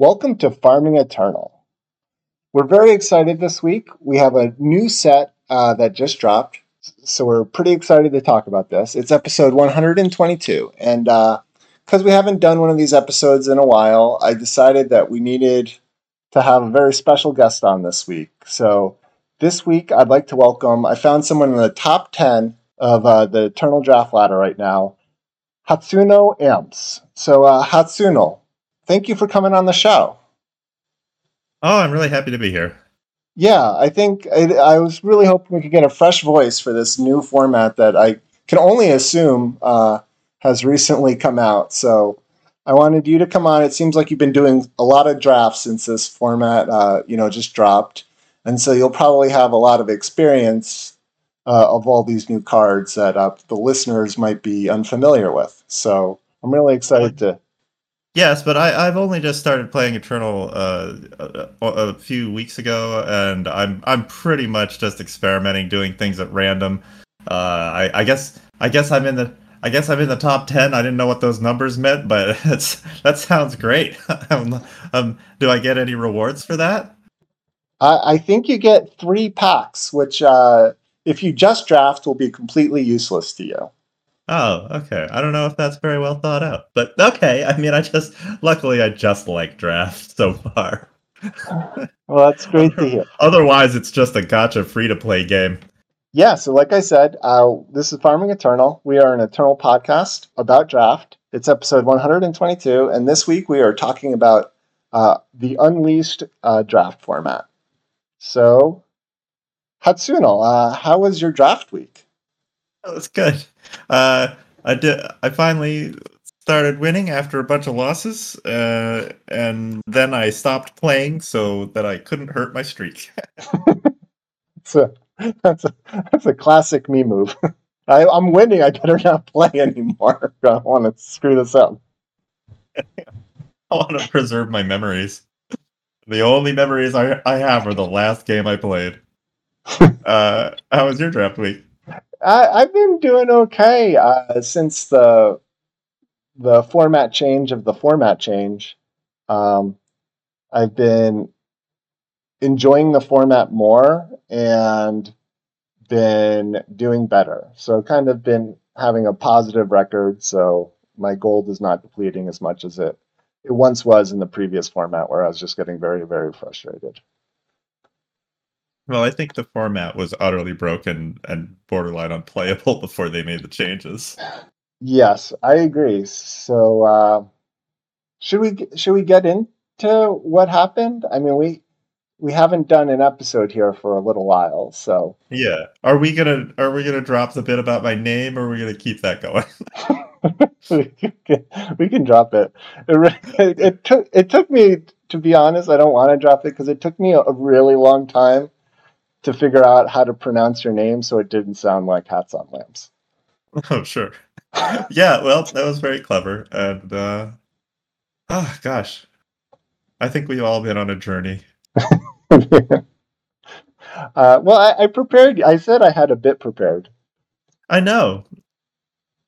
Welcome to Farming Eternal. We're very excited this week. We have a new set uh, that just dropped, so we're pretty excited to talk about this. It's episode 122, and because uh, we haven't done one of these episodes in a while, I decided that we needed to have a very special guest on this week. So this week, I'd like to welcome. I found someone in the top 10 of uh, the Eternal Draft Ladder right now, Hatsuno Amps. So, uh, Hatsuno, thank you for coming on the show. Oh, I'm really happy to be here. Yeah, I think I, I was really hoping we could get a fresh voice for this new format that I can only assume uh, has recently come out. So I wanted you to come on. It seems like you've been doing a lot of drafts since this format, uh, you know, just dropped, and so you'll probably have a lot of experience uh, of all these new cards that uh, the listeners might be unfamiliar with. So I'm really excited to Yes, but I, have only just started playing Eternal uh, a, a, few weeks ago, and I'm I'm pretty much just experimenting, doing things at random. Uh, I, I, guess I guess I'm in the I guess I'm in the top ten. I didn't know what those numbers meant, but it's that sounds great. um, um, do I get any rewards for that? I, I think you get three packs, which uh, if you just draft will be completely useless to you. Oh, okay. I don't know if that's very well thought out, but okay. I mean, I just luckily I just like draft so far. well, that's great to hear. Otherwise, it's just a gacha free to play game. Yeah. So, like I said, uh, this is Farming Eternal. We are an Eternal podcast about draft. It's episode 122, and this week we are talking about uh, the Unleashed uh, draft format. So, Hatsuno, uh, how was your draft week? That was good. Uh, I did. I finally started winning after a bunch of losses, uh, and then I stopped playing so that I couldn't hurt my streak. that's a that's a that's a classic me move. I, am winning. I better not play anymore. I want to screw this up. I want to preserve my memories. The only memories I, I have are the last game I played. uh, how was your draft week? I, have been doing okay uh, since the the format change of the format change. Um, I've been enjoying the format more and been doing better. So kind of been having a positive record. So my gold is not depleting as much as it it once was in the previous format where I was just getting very very frustrated. Well, I think the format was utterly broken and borderline unplayable before they made the changes. Yes, I agree. So, uh, should we should we get into what happened? I mean, we we haven't done an episode here for a little while, so yeah. Are we gonna are we gonna drop the bit about my name, or are we gonna keep that going? we, can, we can drop it. It, it. it, took it took me to be honest. I don't want to drop it because it took me a, a really long time to figure out how to pronounce your name so it didn't sound like hats on lamps. Oh, sure. yeah, well, that was very clever. And, uh, oh, gosh. I think we've all been on a journey. uh, well, I, I prepared. I said I had a bit prepared. I know.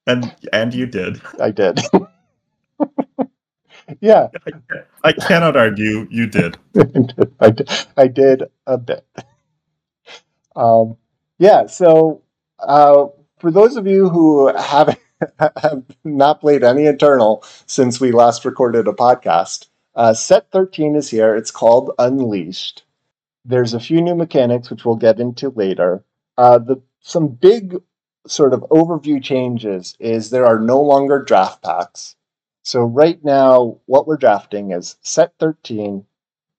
And and you did. I did. yeah. I, I, cannot argue you did. I did. I did a bit. Um, yeah, so uh, for those of you who haven't have not played any Eternal since we last recorded a podcast, uh, set 13 is here. It's called Unleashed. There's a few new mechanics which we'll get into later. Uh, the some big sort of overview changes is there are no longer draft packs. So right now, what we're drafting is set 13,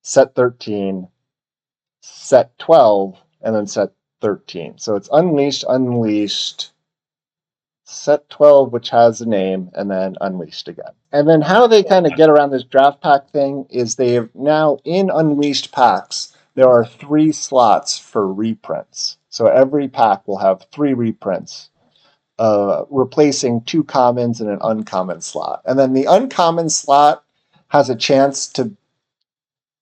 set 13, set 12, and then set 13. So it's Unleashed, Unleashed, set 12, which has a name, and then Unleashed again. And then how they kind of get around this draft pack thing is they have now in Unleashed packs, there are three slots for reprints. So every pack will have three reprints, uh, replacing two commons and an uncommon slot. And then the uncommon slot has a chance to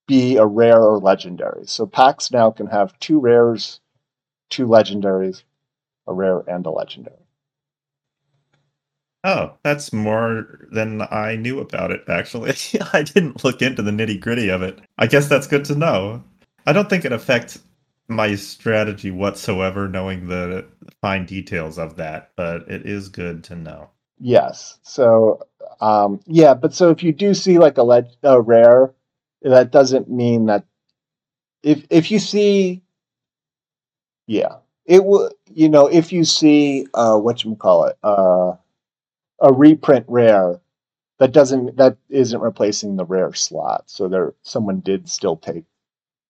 be a rare or legendary. So packs now can have two rares, two legendaries, a rare and a legendary. Oh, that's more than I knew about it, actually. I didn't look into the nitty gritty of it. I guess that's good to know. I don't think it affects my strategy whatsoever, knowing the fine details of that, but it is good to know. Yes. So, um, yeah, but so if you do see like a, leg- a rare, that doesn't mean that if if you see, yeah, it will. You know, if you see uh, what you call it, uh, a reprint rare, that doesn't that isn't replacing the rare slot. So there, someone did still take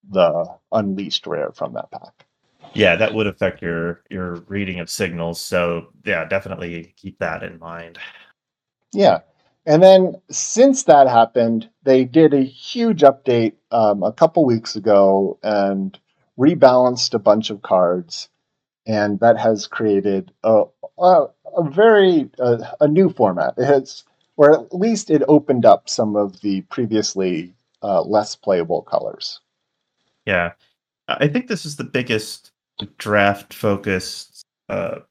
the unleashed rare from that pack. Yeah, that would affect your your reading of signals. So yeah, definitely keep that in mind. Yeah. And then since that happened, they did a huge update um, a couple weeks ago and rebalanced a bunch of cards. And that has created a, a, a very uh, a new format. It has, or at least it opened up some of the previously uh, less playable colors. Yeah, I think this is the biggest draft focused uh,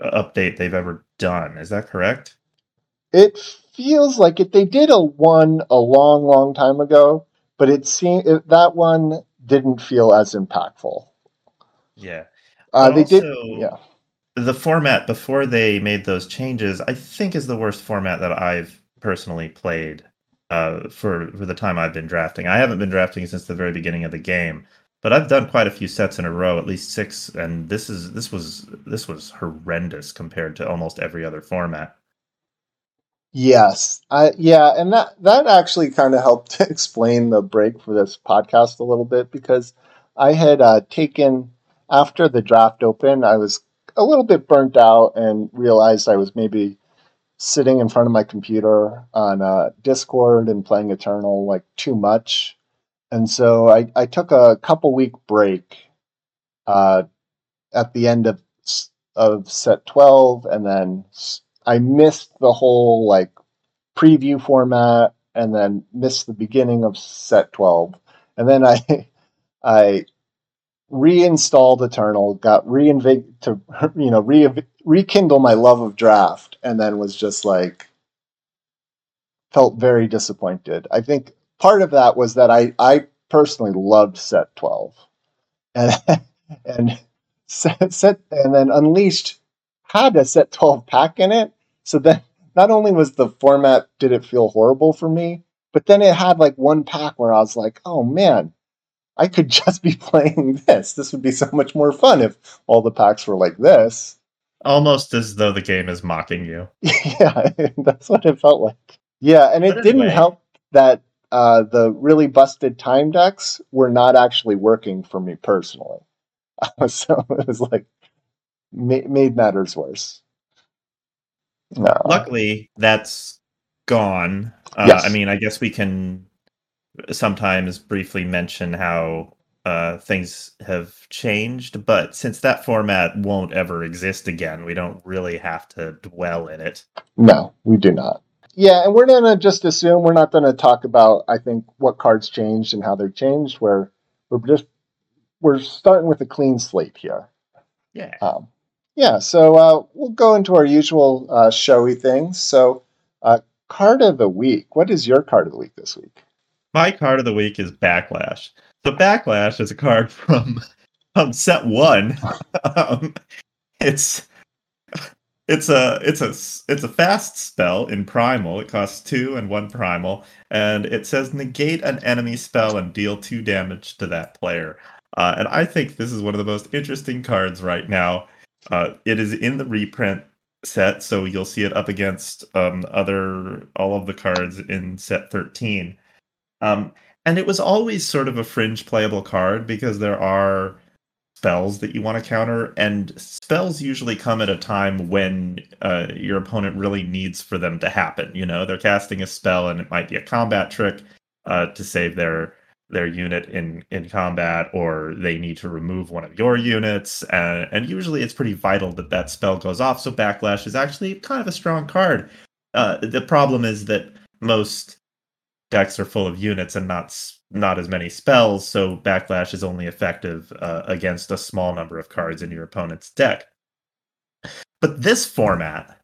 update they've ever done. Is that correct? It feels like it. They did a one a long, long time ago, but it seemed it, that one didn't feel as impactful. Yeah, Uh, they did, yeah. the format before they made those changes, I think, is the worst format that I've personally played uh, for for the time I've been drafting. I haven't been drafting since the very beginning of the game, but I've done quite a few sets in a row, at least six, and this is this was this was horrendous compared to almost every other format. Yes, I yeah, and that that actually kind of helped explain the break for this podcast a little bit because I had uh, taken after the draft open, I was a little bit burnt out and realized I was maybe sitting in front of my computer on uh, Discord and playing Eternal like too much, and so I I took a couple week break uh, at the end of of set twelve, and then I missed the whole like preview format and then missed the beginning of set 12 and then i i reinstalled eternal got reinvig to you know re- rekindle my love of draft and then was just like felt very disappointed. I think part of that was that i i personally loved set 12 and and set, set and then unleashed had a set 12 pack in it so then not only was the format did it feel horrible for me but then it had like one pack where i was like oh man i could just be playing this. This would be so much more fun if all the packs were like this. Almost as though the game is mocking you. yeah that's what it felt like. Yeah and it But didn't help that uh, the really busted time decks were not actually working for me personally. So it was like ma- made matters worse no Luckily, that's gone. Uh, Yes. I mean, I guess we can sometimes briefly mention how uh, things have changed, but since that format won't ever exist again, we don't really have to dwell in it. No, we do not. Yeah, and we're gonna just assume we're not gonna talk about I think what cards changed and how they're changed. Where we're just we're starting with a clean slate here. Yeah. Um, yeah, so uh, we'll go into our usual uh, showy things. So, uh, card of the week. What is your card of the week this week? My card of the week is Backlash. So Backlash is a card from um, set one. um, it's it's a it's a it's a fast spell in primal. It costs two and one primal, and it says negate an enemy spell and deal two damage to that player. Uh, and I think this is one of the most interesting cards right now. Uh, it is in the reprint set, so you'll see it up against um, other all of the cards in set thirteen. Um, and it was always sort of a fringe playable card because there are spells that you want to counter, and spells usually come at a time when uh, your opponent really needs for them to happen. You know, they're casting a spell, and it might be a combat trick uh, to save their their unit in in combat, or they need to remove one of your units, and, and usually it's pretty vital that that spell goes off. So backlash is actually kind of a strong card. Uh, the problem is that most decks are full of units and not not as many spells, so backlash is only effective uh, against a small number of cards in your opponent's deck. But this format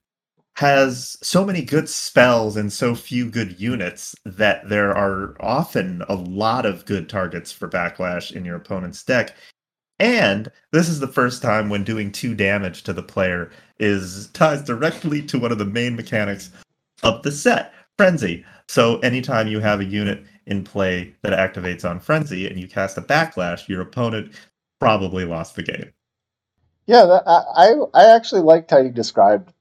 has so many good spells and so few good units that there are often a lot of good targets for backlash in your opponent's deck. And this is the first time when doing two damage to the player is ties directly to one of the main mechanics of the set, Frenzy. So anytime you have a unit in play that activates on Frenzy and you cast a backlash, your opponent probably lost the game. Yeah, that, I I actually liked how you described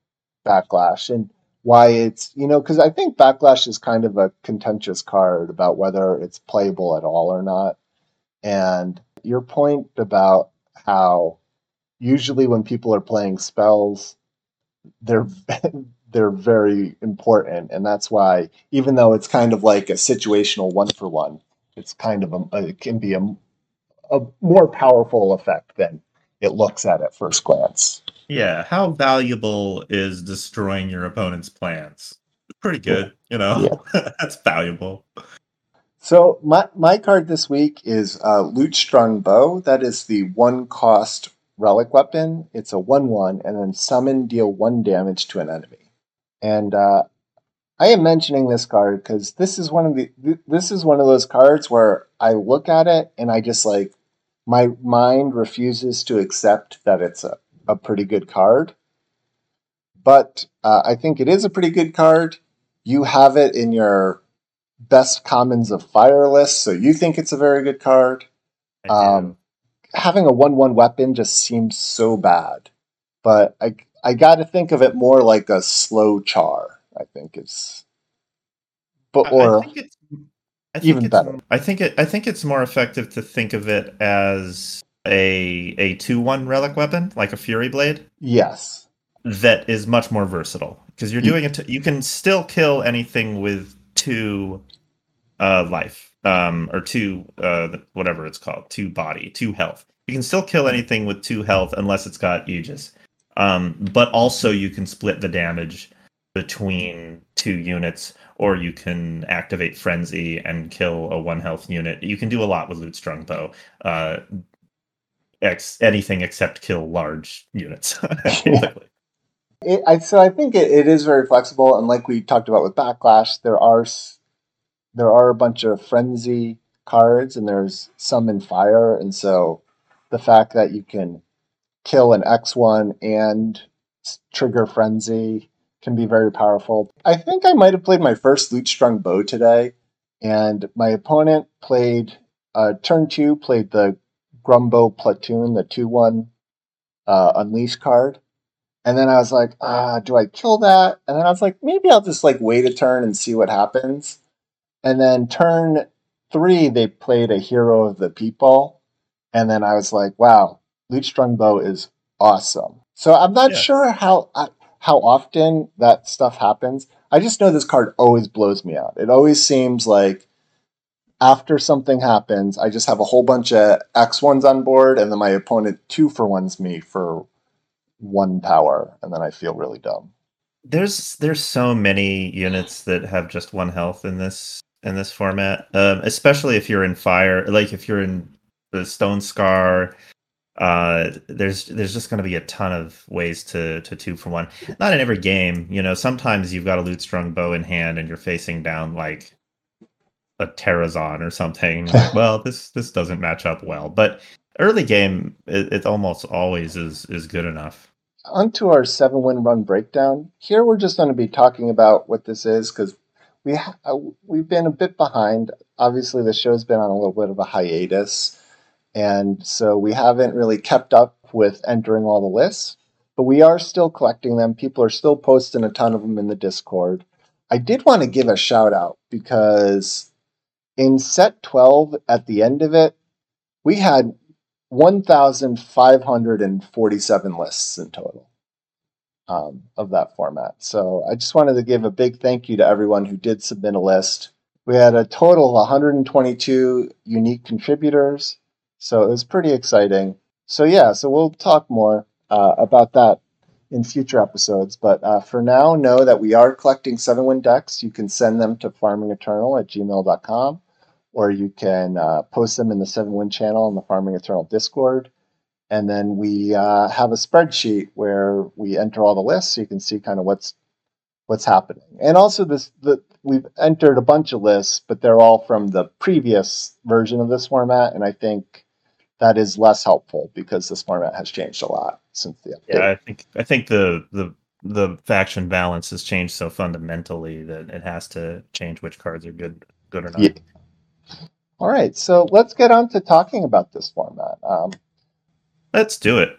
backlash and why it's you know because I think backlash is kind of a contentious card about whether it's playable at all or not. And your point about how usually when people are playing spells, they're they're very important, and that's why even though it's kind of like a situational one for one, it's kind of a it can be a a more powerful effect than it looks at at first glance. Yeah, how valuable is destroying your opponent's plans? Pretty good, you know. Yeah. That's valuable. So my my card this week is uh, Lute-Strung Bow. That is the one cost relic weapon. It's a one one, and then summon deal one damage to an enemy. And uh, I am mentioning this card because this is one of the this is one of those cards where I look at it and I just like my mind refuses to accept that it's a, a pretty good card. But uh, I think it is a pretty good card. You have it in your best commons of fire list, so you think it's a very good card. Um, having a one-one weapon just seems so bad, but I I got to think of it more like a slow char. I think it's, but or even better. I think it. I think it's more effective to think of it as a a two one relic weapon, like a Fury Blade. Yes, that is much more versatile because you're doing it. you can still kill anything with two uh, life, um, or two uh, whatever it's called, two body, two health. You can still kill anything with two health unless it's got Aegis. Um, but also you can split the damage between two units or you can activate frenzy and kill a one health unit. You can do a lot with Lute-Strung Bow. Uh, ex- anything except kill large units. it, I, so I think it, it is very flexible, and like we talked about with backlash, there are there are a bunch of frenzy cards, and there's some in fire, and so the fact that you can kill an X one and trigger frenzy can be very powerful. I think I might have played my first Lute-Strung Bow today, and my opponent played uh, turn two, played the Grumbow Platoon, the 2 1 uh, Unleash card. And then I was like, ah, do I kill that? And then I was like, maybe I'll just like wait a turn and see what happens. And then turn three, they played a Hero of the People. And then I was like, wow, Lute-Strung Bow is awesome. So I'm not sure how. How often that stuff happens. I just know this card always blows me out. It always seems like after something happens, I just have a whole bunch of X ones on board, and then my opponent two for ones me for one power, and then I feel really dumb. There's there's so many units that have just one health in this in this format, um, especially if you're in fire. Like if you're in the Stonescar, uh, there's there's just going to be a ton of ways to to two for one. Not in every game, you know. Sometimes you've got a Lute-Strung Bow in hand and you're facing down like a Terrazon or something. well, this this doesn't match up well, but early game it, it almost always is is good enough. Onto our seven win run breakdown. Here we're just going to be talking about what this is because we ha- uh, we've been a bit behind. Obviously, the show's been on a little bit of a hiatus. And so we haven't really kept up with entering all the lists, but we are still collecting them. People are still posting a ton of them in the Discord. I did want to give a shout out because in set 12, at the end of it, we had 1,547 lists in total um, of that format. So I just wanted to give a big thank you to everyone who did submit a list. We had a total of 122 unique contributors. So it was pretty exciting. So yeah, so we'll talk more uh, about that in future episodes. But uh, for now, know that we are collecting seven win decks. You can send them to farmingeternal at gmail.com or you can uh, post them in the seven win channel on the Farming Eternal Discord. And then we uh, have a spreadsheet where we enter all the lists so you can see kind of what's what's happening. And also this the we've entered a bunch of lists, but they're all from the previous version of this format, and I think that is less helpful because this format has changed a lot since the update. Yeah, I think I think the the the faction balance has changed so fundamentally that it has to change which cards are good good or not. Yeah. All right, so let's get on to talking about this format. Um, Let's do it.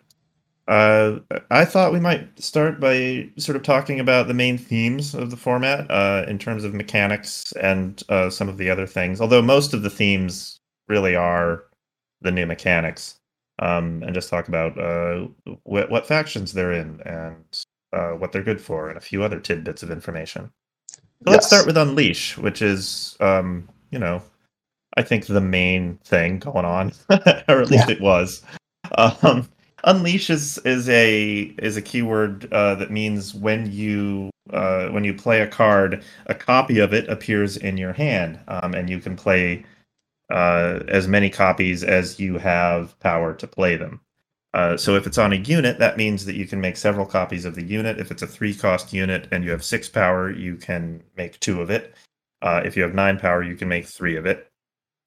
Uh, I thought we might start by sort of talking about the main themes of the format uh, in terms of mechanics and uh, some of the other things. Although most of the themes really are the new mechanics, um, and just talk about uh, wh- what factions they're in and uh, what they're good for, and a few other tidbits of information. So Let's start with Unleash, which is, um, you know, I think the main thing going on, or at least it was. Um, Unleash is, is a is a keyword uh, that means when you uh, when you play a card, a copy of it appears in your hand, um, and you can play uh, as many copies as you have power to play them. Uh, so if it's on a unit, that means that you can make several copies of the unit. If it's a three cost unit and you have six power, you can make two of it. Uh, if you have nine power, you can make three of it.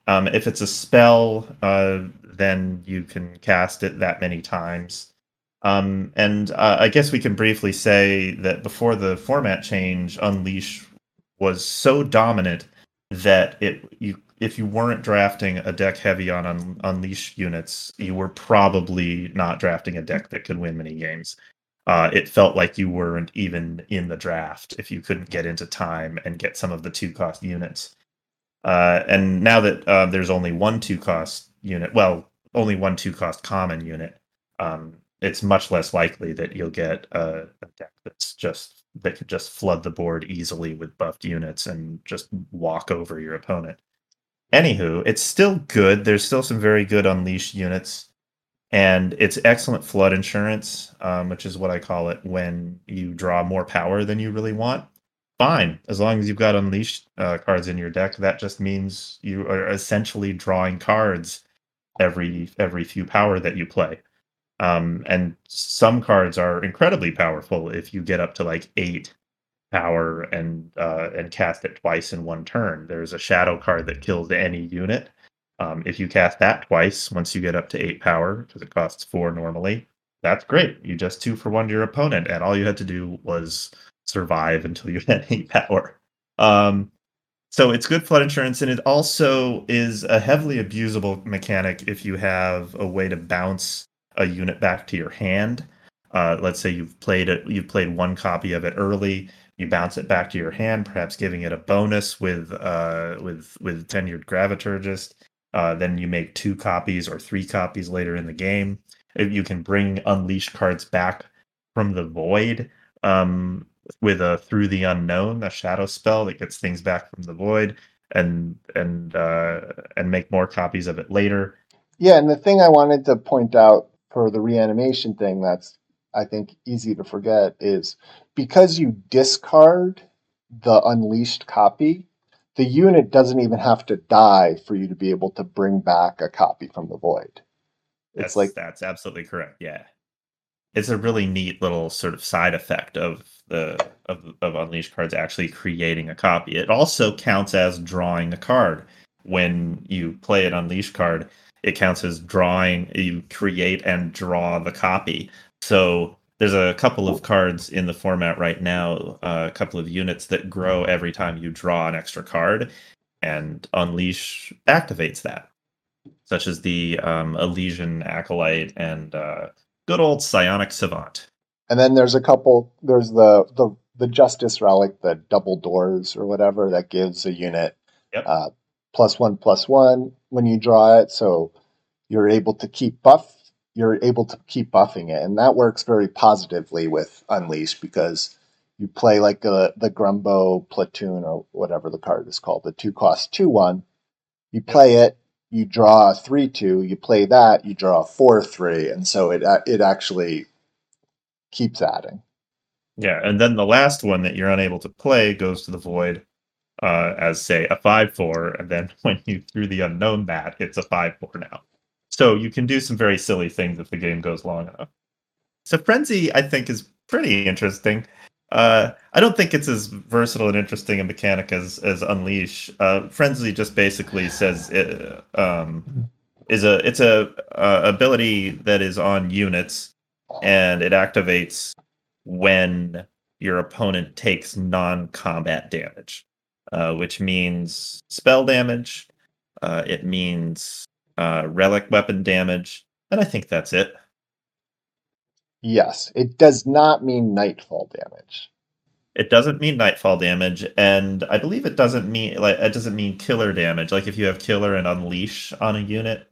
Um, if it's a spell, uh, then you can cast it that many times. Um, and uh, I guess we can briefly say that before the format change, Unleash was so dominant that it you if you weren't drafting a deck heavy on un- Unleash units, you were probably not drafting a deck that could win many games. Uh, it felt like you weren't even in the draft if you couldn't get into time and get some of the two cost units. Uh, and now that uh, there's only one two cost unit, well, only one two cost common unit, um, it's much less likely that you'll get a, a deck that's just that could just flood the board easily with buffed units and just walk over your opponent. Anywho, it's still good. There's still some very good unleashed units, and it's excellent flood insurance, um, which is what I call it when you draw more power than you really want. Fine. As long as you've got unleashed uh, cards in your deck that just means you are essentially drawing cards every every few power that you play. Um, and some cards are incredibly powerful if you get up to like eight power and uh, and cast it twice in one turn there's a shadow card that kills any unit um, if you cast that twice once you get up to eight power because it costs four normally that's great you just two for one to your opponent and all you had to do was survive until you had eight power. Um, so it's good flood insurance, and it also is a heavily abusable mechanic if you have a way to bounce a unit back to your hand. Uh, let's say you've played it, you've played one copy of it early. You bounce it back to your hand, perhaps giving it a bonus with uh, with with tenured graviturgist. Uh, then you make two copies or three copies later in the game. You can bring unleashed cards back from the void, um, with a through the unknown, a shadow spell that gets things back from the void, and and uh, and make more copies of it later. Yeah, and the thing I wanted to point out for the reanimation thing that's I think easy to forget is because you discard the unleashed copy, the unit doesn't even have to die for you to be able to bring back a copy from the void. That's It's like that's absolutely correct. Yeah, it's a really neat little sort of side effect of the of, of unleashed cards actually creating a copy. It also counts as drawing a card when you play an unleashed card. It counts as drawing. You create and draw the copy. So there's a couple of cards in the format right now, uh, a couple of units that grow every time you draw an extra card, and Unleash activates that, such as the um, Elysian Acolyte and uh, good old Psionic Savant. and then there's a couple there's the the the justice relic, the double doors or whatever that gives a unit Yep. uh, plus one plus one when you draw it, so you're able to keep buff. You're able to keep buffing it, and that works very positively with Unleash because you play like a, the Grumbo platoon or whatever the card is called, the two cost two one. You play it, you draw a three two. You play that, you draw a four three, and so it it actually keeps adding. Yeah, and then the last one that you're unable to play goes to the void uh, as say a five four, and then when you threw the unknown that, it's a five four now. So you can do some very silly things if the game goes long enough. So frenzy, I think, is pretty interesting. Uh, I don't think it's as versatile and interesting a mechanic as as Unleash. Uh, Frenzy just basically says it, um, is a it's a, a ability that is on units, and it activates when your opponent takes non-combat damage, uh, which means spell damage. Uh, it means uh, relic weapon damage, and I think that's it. Yes, it does not mean nightfall damage. It doesn't mean nightfall damage, and I believe it doesn't mean like it doesn't mean killer damage. Like if you have killer and unleash on a unit,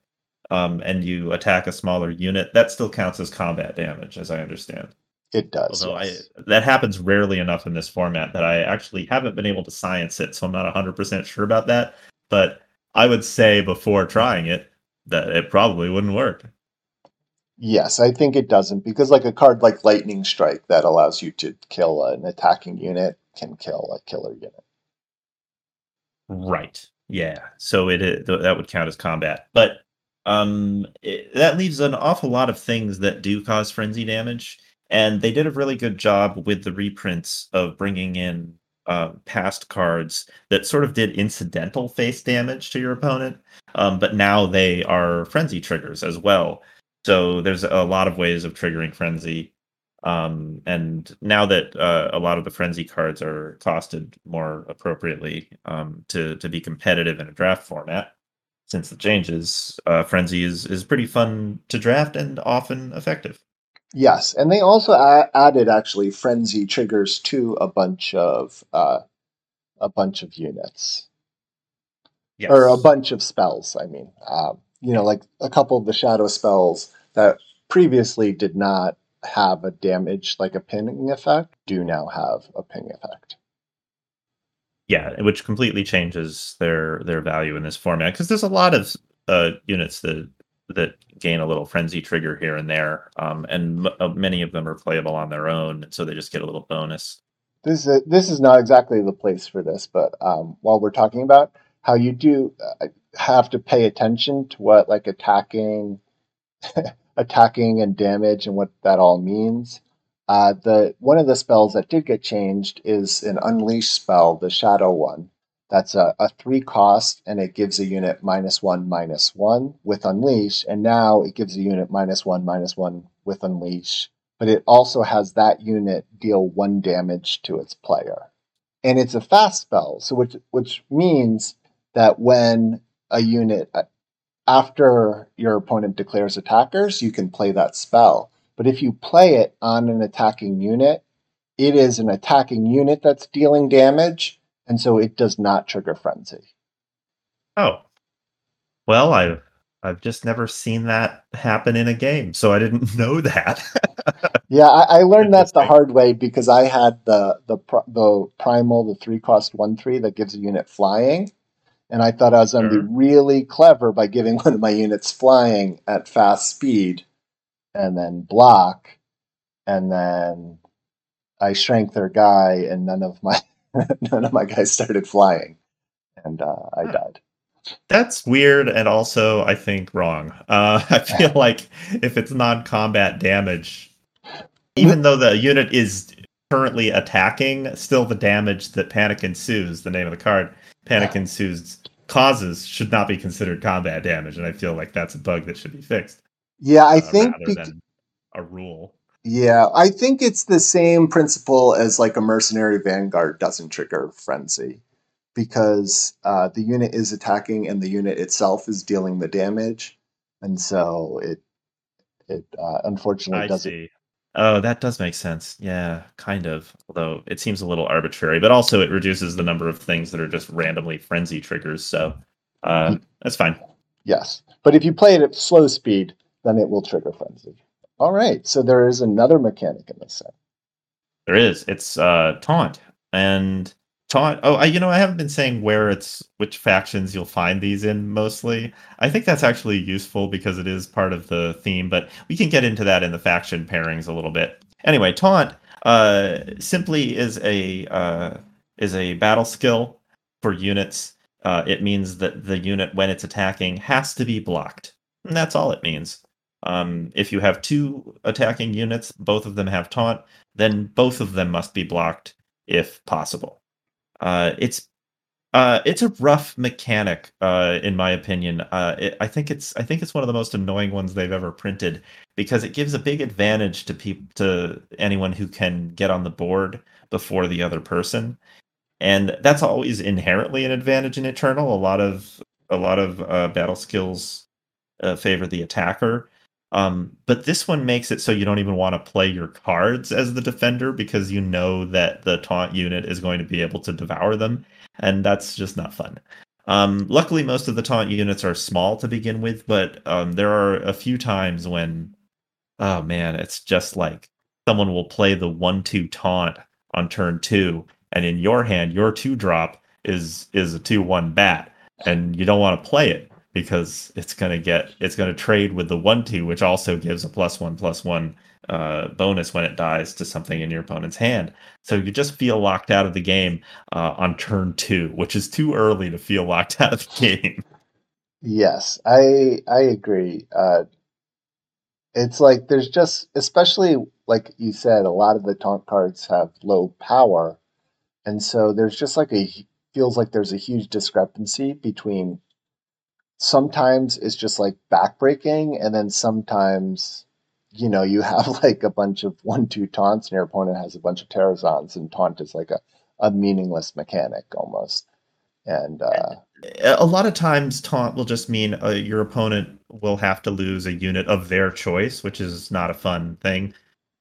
um, and you attack a smaller unit, that still counts as combat damage, as I understand. It does. Although yes. I that happens rarely enough in this format that I actually haven't been able to science it, so I'm not 100% sure about that. But I would say before trying it that it probably wouldn't work. Yes, I think it doesn't because like a card like Lightning Strike that allows you to kill an attacking unit can kill a killer unit. Right. Yeah. So it that would count as combat. But um it, that leaves an awful lot of things that do cause frenzy damage and they did a really good job with the reprints of bringing in uh, past cards that sort of did incidental face damage to your opponent um, but now they are frenzy triggers as well. So there's a lot of ways of triggering frenzy um, and now that uh, a lot of the frenzy cards are costed more appropriately um, to to be competitive in a draft format since the changes uh, frenzy is is pretty fun to draft and often effective Yes, and they also a- added actually frenzy triggers to a bunch of uh, a bunch of units yes. or a bunch of spells. I mean, um, you know, like a couple of the shadow spells that previously did not have a damage like a pinning effect do now have a ping effect. yeah which completely changes their their value in this format because there's a lot of uh, units that that gain a little frenzy trigger here and there um, and m- uh, many of them are playable on their own so they just get a little bonus This is this is not exactly the place for this, but um, while we're talking about how you do uh, have to pay attention to what like attacking, attacking and damage and what that all means. Uh, the one of the spells that did get changed is an unleash spell, the shadow one. That's a, a three cost and it gives a unit minus one minus one with unleash, and now it gives a unit minus one minus one with unleash but it also has that unit deal one damage to its player. And it's a fast spell, so which which means that when a unit uh, after your opponent declares attackers, you can play that spell. But if you play it on an attacking unit, it is an attacking unit that's dealing damage, and so it does not trigger frenzy. oh. Well i've i've just never seen that happen in a game so i didn't know that. Yeah, I, I learned that the hard way because I had the the the primal, the three cost one three that gives a unit flying, and I thought I was going to Sure. be really clever by giving one of my units flying at fast speed, and then block, and then I shrank their guy, and none of my none of my guys started flying, and uh, I died. That's weird and also I think wrong. Uh, I feel like if it's non-combat damage, even though the unit is currently attacking, still the damage that panic ensues, the name of the card, panic ensues causes should not be considered combat damage, and I feel like that's a bug that should be fixed Yeah, I uh, think rather bec- than a rule. Yeah, I think it's the same principle as like a mercenary vanguard doesn't trigger frenzy because uh, the unit is attacking and the unit itself is dealing the damage, and so it it uh, unfortunately I doesn't. see. Oh, that does make sense. Yeah, kind of. Although it seems a little arbitrary, but also it reduces the number of things that are just randomly frenzy triggers. So uh, that's fine. Yes, but if you play it at slow speed, then it will trigger frenzy. All right, so there is another mechanic in this set. There is. It's uh, taunt and taunt. Oh, I, you know, I haven't been saying where it's which factions you'll find these in mostly. I think that's actually useful because it is part of the theme, but we can get into that in the faction pairings a little bit. Anyway, taunt uh, simply is a uh, is a battle skill for units. Uh, it means that the unit, when it's attacking, has to be blocked. And that's all it means. Um, if you have two attacking units, both of them have taunt, then both of them must be blocked if possible. Uh, it's uh, it's a rough mechanic, uh, in my opinion. Uh, it, I think it's I think it's one of the most annoying ones they've ever printed because it gives a big advantage to people to anyone who can get on the board before the other person, and that's always inherently an advantage in Eternal. A lot of a lot of uh, battle skills uh, favor the attacker, um, but this one makes it so you don't even want to play your cards as the defender because you know that the taunt unit is going to be able to devour them, and that's just not fun. Um, luckily, most of the taunt units are small to begin with, but um, there are a few times when, oh man, it's just like someone will play the one-two taunt on turn two, and in your hand, your two drop is is a two-one bat, and you don't want to play it because it's gonna get it's gonna trade with the one two, which also gives a plus one plus one uh, bonus when it dies to something in your opponent's hand. So you just feel locked out of the game uh, on turn two, which is too early to feel locked out of the game. Yes, I I agree. Uh, it's like there's just, especially like you said, a lot of the taunt cards have low power, and so there's just like a feels like there's a huge discrepancy between sometimes it's just like backbreaking, and then sometimes you know you have like a bunch of one two taunts, and your opponent has a bunch of Terrazons, and taunt is like a a meaningless mechanic almost. And uh, a lot of times, taunt will just mean uh, your opponent will have to lose a unit of their choice, which is not a fun thing.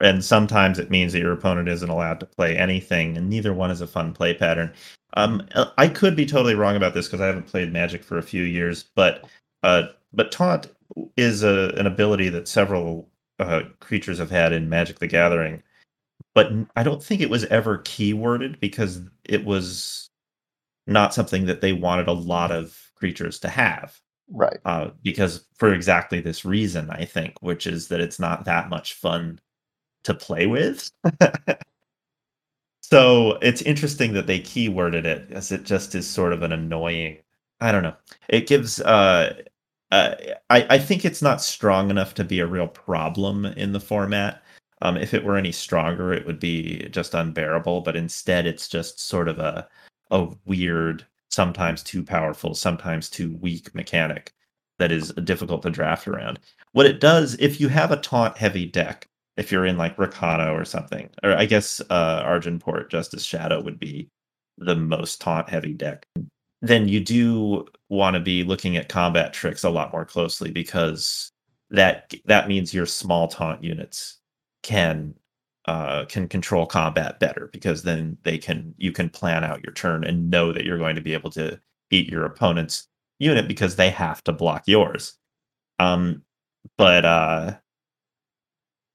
And sometimes it means that your opponent isn't allowed to play anything, and neither one is a fun play pattern. Um, I could be totally wrong about this because I haven't played Magic for a few years, but uh, but taunt is a, an ability that several uh, creatures have had in Magic: The Gathering, but I don't think it was ever keyworded because it was not something that they wanted a lot of creatures to have. Right. Uh, because for exactly this reason, I think, which is that it's not that much fun to play with. so it's interesting that they keyworded it as it just is sort of an annoying. I don't know. It gives. Uh, uh, I I think it's not strong enough to be a real problem in the format. Um, if it were any stronger, it would be just unbearable. But instead, it's just sort of a a weird, sometimes too powerful, sometimes too weak mechanic that is difficult to draft around. What it does, if you have a taunt heavy deck, if you're in like Rakano or something, or I guess uh, Argenport Justice Shadow would be the most taunt heavy deck, then you do want to be looking at combat tricks a lot more closely because that that means your small taunt units can uh, can control combat better because then they can you can plan out your turn and know that you're going to be able to beat your opponent's unit because they have to block yours. Um, but uh,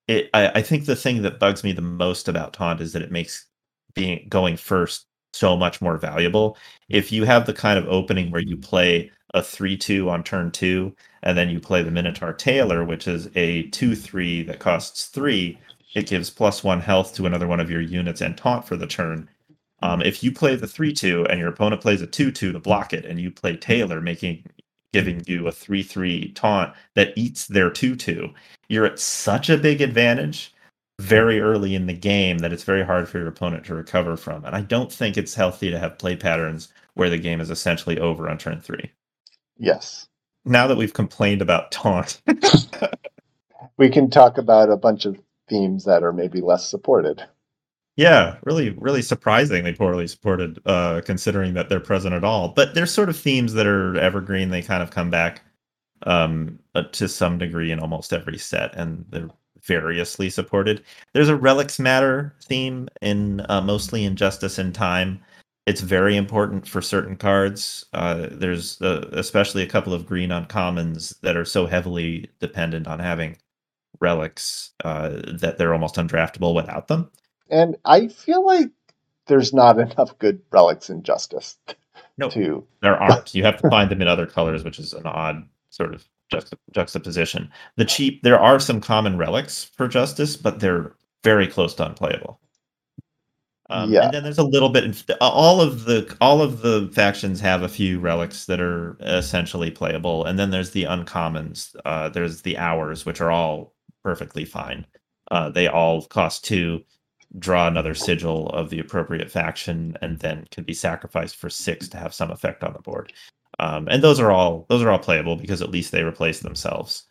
it I, I think the thing that bugs me the most about taunt is that it makes being going first so much more valuable. If you have the kind of opening where you play a 3 2 on turn two, and then you play the Minotaur Tailor, which is a 2 3 that costs three, it gives plus one health to another one of your units and taunt for the turn. Um, if you play the 3 2 and your opponent plays a 2 2 to block it, and you play Tailor, making giving you a 3 3 taunt that eats their 2 2, you're at such a big advantage very early in the game that it's very hard for your opponent to recover from. And I don't think it's healthy to have play patterns where the game is essentially over on turn three. Yes. Now that we've complained about taunt, we can talk about a bunch of themes that are maybe less supported. Yeah, really, really surprisingly poorly supported, uh, considering that they're present at all. But there's sort of themes that are evergreen. They kind of come back um, uh, to some degree in almost every set, and they're variously supported. There's a relics matter theme in uh, mostly in Justice in Time. It's very important for certain cards. Uh, there's uh, especially a couple of green uncommons that are so heavily dependent on having relics uh, that they're almost undraftable without them. And I feel like there's not enough good relics in Justice. No, to... there aren't. You have to find them in other colors, which is an odd sort of juxtap- juxtaposition. The cheap, there are some common relics for Justice, but they're very close to unplayable. Um, Yeah. And then there's a little bit. In, all of the all of the factions have a few relics that are essentially playable, and then there's the uncommons. Uh, there's the hours, which are all perfectly fine. Uh, they all cost two. Draw another sigil of the appropriate faction, and then can be sacrificed for six to have some effect on the board. Um, and those are all those are all playable because at least they replace themselves.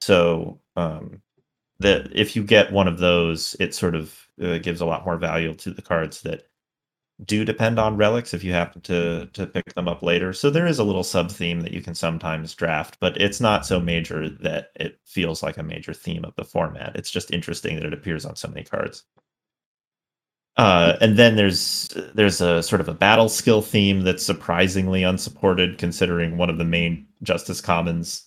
So um, that if you get one of those, it sort of uh, gives a lot more value to the cards that do depend on relics if you happen to to pick them up later. So there is a little sub theme that you can sometimes draft, but it's not so major that it feels like a major theme of the format. It's just interesting that it appears on so many cards. Uh, and then there's there's a sort of a battle skill theme that's surprisingly unsupported, considering one of the main Justice Commons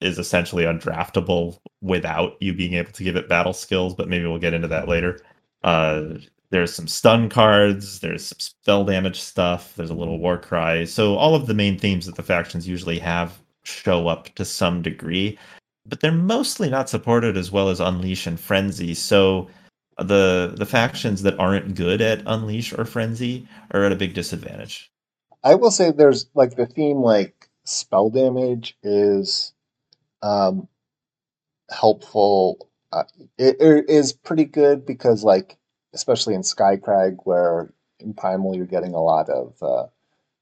is essentially undraftable without you being able to give it battle skills. But maybe we'll get into that later. Uh, there's some stun cards, there's some spell damage stuff, there's a little war cry. So all of the main themes that the factions usually have show up to some degree, but they're mostly not supported as well as Unleash and Frenzy. So the the factions that aren't good at Unleash or Frenzy are at a big disadvantage. I will say there's like the theme like spell damage is um helpful. Uh, it, it is pretty good because like especially in Skycrag where in Primal you're getting a lot of uh,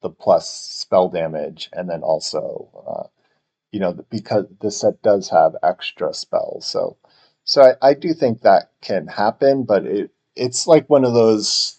the plus spell damage and then also uh, you know because the set does have extra spells so so I, I do think that can happen but it it's like one of those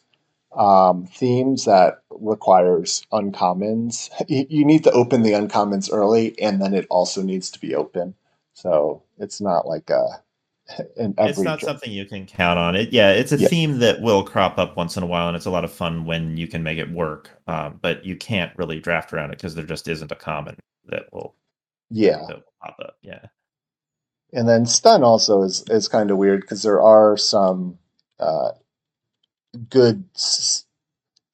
um, themes that requires uncommons. You, you need to open the uncommons early, and then it also needs to be open. So it's not like a in every. It's not dra- something you can count on. It yeah, it's a Yeah. theme that will crop up once in a while, and it's a lot of fun when you can make it work. Um, but you can't really draft around it because there just isn't a common that will yeah, that will pop up. Yeah. And then stun also is is kind of weird because there are some uh, good s-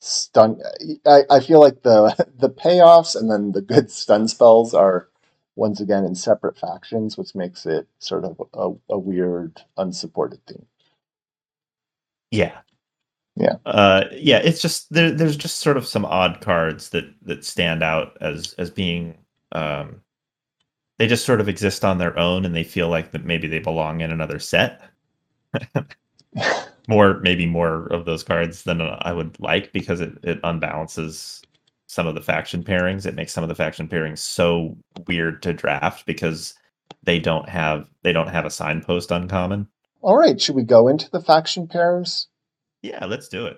stun. I, I feel like the the payoffs and then the good stun spells are once again in separate factions, which makes it sort of a, a weird unsupported theme. Yeah. Yeah. Uh, yeah, it's just there, there's just sort of some odd cards that that stand out as as being um they just sort of exist on their own and they feel like that maybe they belong in another set. more maybe more of those cards than I would like because it, it unbalances some of the faction pairings. It makes some of the faction pairings so weird to draft because they don't have they don't have a signpost uncommon. All right, should we go into the faction pairs? Yeah, let's do it.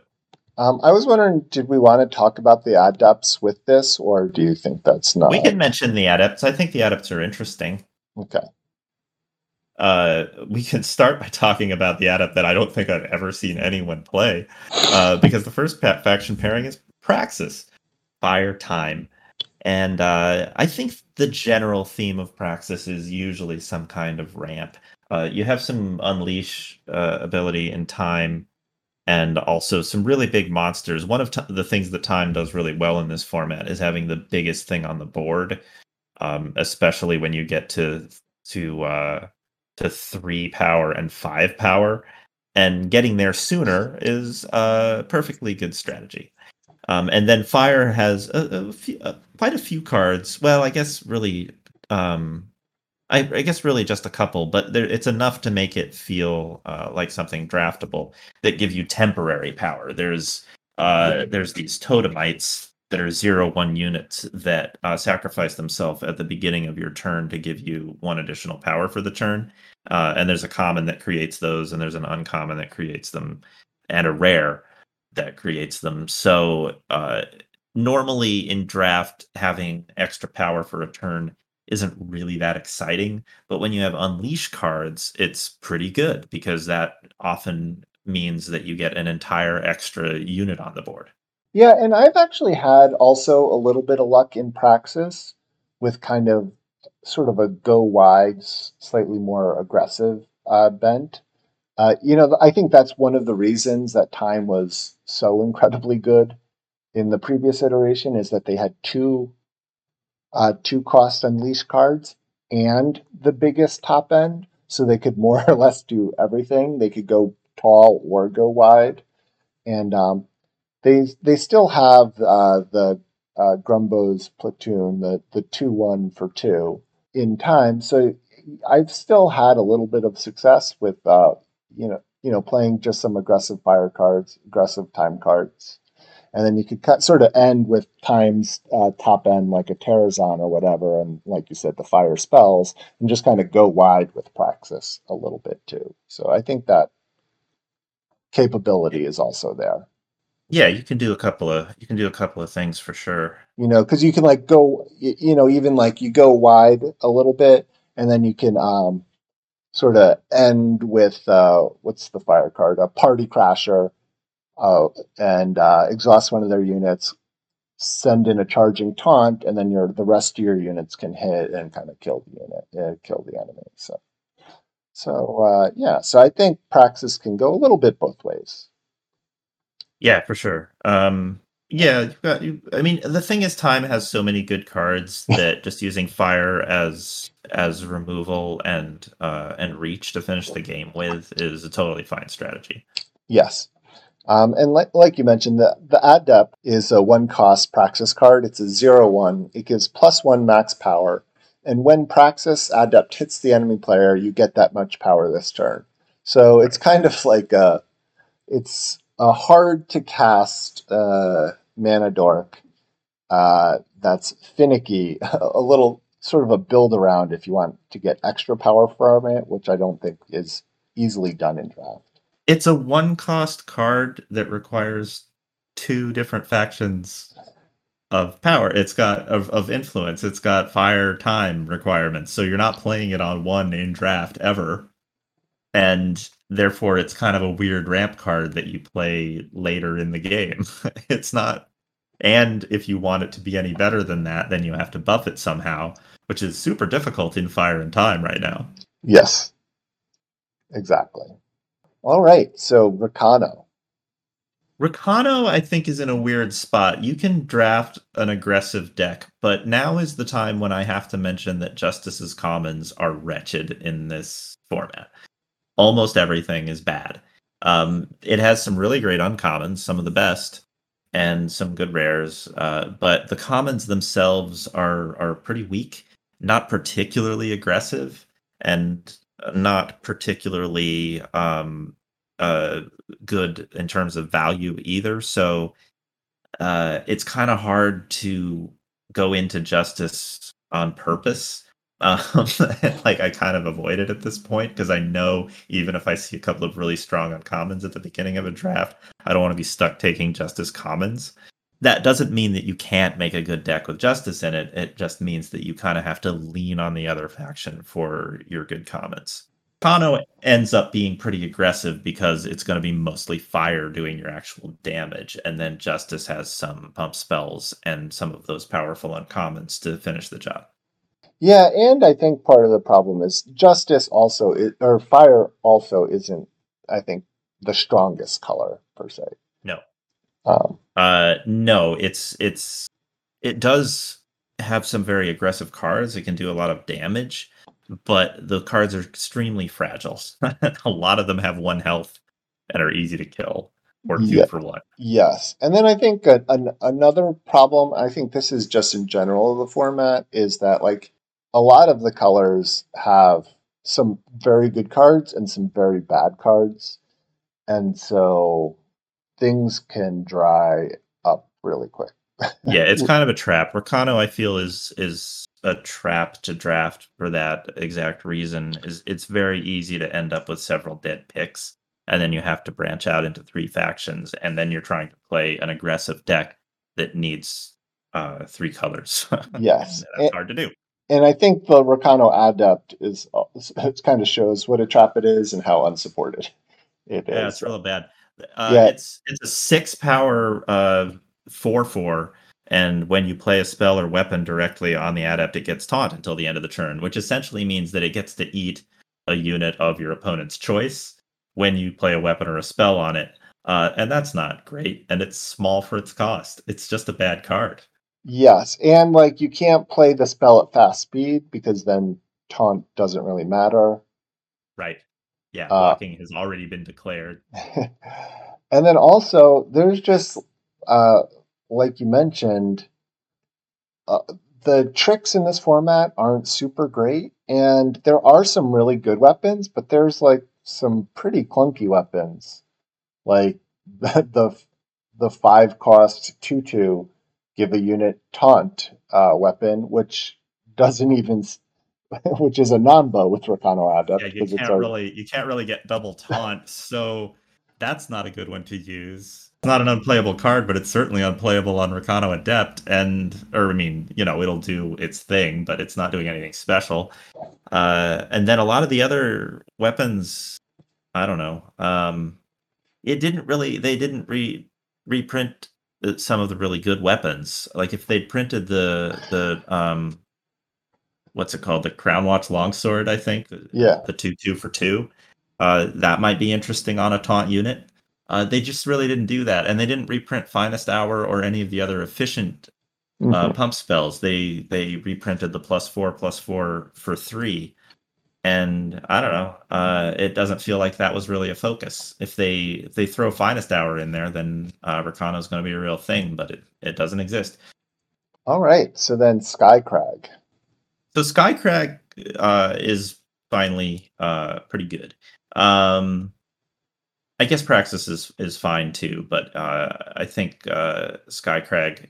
Um, I was wondering, did we want to talk about the adepts with this, or do you think that's not We can mention the adepts. I think the adepts are interesting. okay? Uh, we can start by talking about the adept that I don't think I've ever seen anyone play, uh, because the first pa- faction pairing is Praxis, Fire Time, and uh, I think the general theme of Praxis is usually some kind of ramp. Uh, you have some unleash uh, ability in time, and also some really big monsters. One of t- the things that time does really well in this format is having the biggest thing on the board, um, especially when you get to to uh, to three power and five power, and getting there sooner is a perfectly good strategy. Um, and then fire has a, a few, uh, quite a few cards. Well, I guess really, um, I, I guess really just a couple, but there, it's enough to make it feel uh, like something draftable that give you temporary power. There's uh, there's these totemites that are zero one units that uh, sacrifice themselves at the beginning of your turn to give you one additional power for the turn. Uh, and there's a common that creates those, and there's an uncommon that creates them, and a rare that creates them. So uh, normally in draft, having extra power for a turn isn't really that exciting. But when you have unleash cards, it's pretty good because that often means that you get an entire extra unit on the board. Yeah, and I've actually had also a little bit of luck in Praxis with kind of sort of a go wide, slightly more aggressive uh, bent. Uh, you know, I think that's one of the reasons that Time was so incredibly good in the previous iteration is that they had two uh, two cost unleash cards and the biggest top end, so they could more or less do everything. They could go tall or go wide. and um, they they still have uh, the uh, Grumbo's platoon, the the two one for two in time. So I've still had a little bit of success with uh, you know you know playing just some aggressive fire cards, aggressive time cards, and then you could cut, sort of end with times uh, top end like a Terrazon or whatever, and like you said, the fire spells, and just kind of go wide with Praxis a little bit too. So I think that capability is also there. Yeah, you can do a couple of you can do a couple of things for sure. You know, because you can like go, you know, even like you go wide a little bit, and then you can um, sort of end with uh, what's the fire card? A party crasher, uh, and uh, exhaust one of their units. Send in a charging taunt, and then your the rest of your units can hit and kind of kill the unit, uh, kill the enemy. So, so uh, yeah, so I think Praxis can go a little bit both ways. Yeah, for sure. Um, yeah, you've got. You, I mean, the thing is, time has so many good cards that just using fire as as removal and uh, and reach to finish the game with is a totally fine strategy. Yes, um, and like like you mentioned, the the adept is a one cost praxis card. It's a zero one. It gives plus one max power, and when praxis adept hits the enemy player, you get that much power this turn. So it's kind of like a, it's a hard to cast uh, mana dork uh, that's finicky, a little sort of a build around if you want to get extra power from it, which I don't think is easily done in draft. It's a one cost card that requires two different factions of power. It's got of, of influence. It's got fire time requirements. So you're not playing it on one in draft ever. And therefore it's kind of a weird ramp card that you play later in the game. it's not and if you want it to be any better than that, then you have to buff it somehow, which is super difficult in Fire and Time right now. Yes. Exactly. All right, so Rakano. Rakano, I think, is in a weird spot. You can draft an aggressive deck, but now is the time when I have to mention that Justice's commons are wretched in this format almost everything is bad. Um, it has some really great uncommons, some of the best, and some good rares. Uh, but the commons themselves are are pretty weak, not particularly aggressive, and not particularly um, uh, good in terms of value either. So uh, it's kind of hard to go into justice on purpose um, like I kind of avoid it at this point because I know even if I see a couple of really strong uncommons at the beginning of a draft, I don't want to be stuck taking Justice commons. That doesn't mean that you can't make a good deck with Justice in it. It just means that you kind of have to lean on the other faction for your good commons. Kano ends up being pretty aggressive because it's going to be mostly fire doing your actual damage, and then Justice has some pump spells and some of those powerful uncommons to finish the job. Yeah, and I think part of the problem is justice also is, or fire also isn't. I think the strongest color per se. No. Um, uh, no, it's it's it does have some very aggressive cards. It can do a lot of damage, but the cards are extremely fragile. a lot of them have one health and are easy to kill or two yeah, for one. Yes, and then I think a, an, another problem. I think this is just in general of the format is that like a lot of the colors have some very good cards and some very bad cards. And so things can dry up really quick. yeah, it's kind of a trap. Rakano, I feel, is is a trap to draft for that exact reason. Is it's very easy to end up with several dead picks, and then you have to branch out into three factions, and then you're trying to play an aggressive deck that needs uh, three colors. Yes, that's hard to do and I think the Rakano Adept is it kind of shows what a trap it is and how unsupported it yeah, is. it's real bad. Uh, yeah. it's it's a six power uh four four, and when you play a spell or weapon directly on the adept, it gets taunt until the end of the turn, which essentially means that it gets to eat a unit of your opponent's choice when you play a weapon or a spell on it. Uh, and that's not great, and it's small for its cost. It's just a bad card. Yes, and like you can't play the spell at fast speed because then taunt doesn't really matter. Right. Yeah, uh, blocking uh, has already been declared. and then also there's just uh, like you mentioned, uh, the tricks in this format aren't super great, and there are some really good weapons, but there's like some pretty clunky weapons, like the the, the five cost tutu give a unit taunt uh, weapon, which doesn't even which is a non-bow with Rakano Adept. Yeah, you can't really you can't really get double taunt, so that's not a good one to use. It's not an unplayable card, but it's certainly unplayable on Rakano Adept, and or I mean, you know, it'll do its thing, but it's not doing anything special. Uh, and then a lot of the other weapons, I don't know. Um, it didn't really. They didn't re reprint uh, some of the really good weapons. Like if they'd printed the the um what's it called? The Crown Watch Longsword, I think. Yeah. The two two for two. Uh, that might be interesting on a taunt unit. Uh, they just really didn't do that, and they didn't reprint Finest Hour or any of the other efficient uh, mm-hmm. pump spells. They they reprinted the plus four plus four for three, and I don't know. Uh, it doesn't feel like that was really a focus. If they if they throw Finest Hour in there, then uh, is going to be a real thing, but it, it doesn't exist. All right, so then Skycrag. So Skycrag uh, is finally uh, pretty good. Um, I guess Praxis is is fine too, but uh, I think uh, Skycrag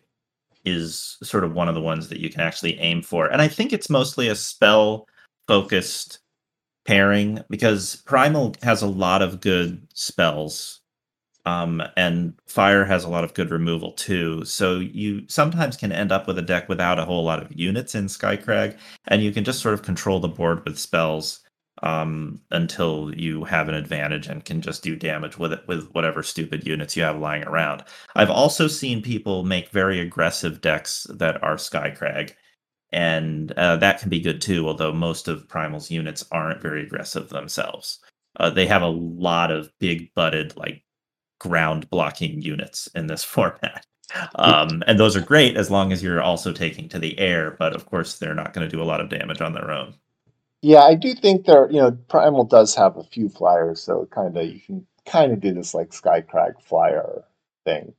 is sort of one of the ones that you can actually aim for, and I think it's mostly a spell focused pairing because Primal has a lot of good spells um, and fire has a lot of good removal too. So you sometimes can end up with a deck without a whole lot of units in Skycrag, and you can just sort of control the board with spells um, until you have an advantage and can just do damage with it with whatever stupid units you have lying around. I've also seen people make very aggressive decks that are Skycrag, and uh, that can be good too. Although most of Primal's units aren't very aggressive themselves. Uh, they have a lot of big butted like ground blocking units in this format. Um, and those are great as long as you're also taking to the air, but of course they're not going to do a lot of damage on their own. Yeah, I do think there, you know, Primal does have a few flyers, so kind of you can kind of do this like Skycrag flyer thing.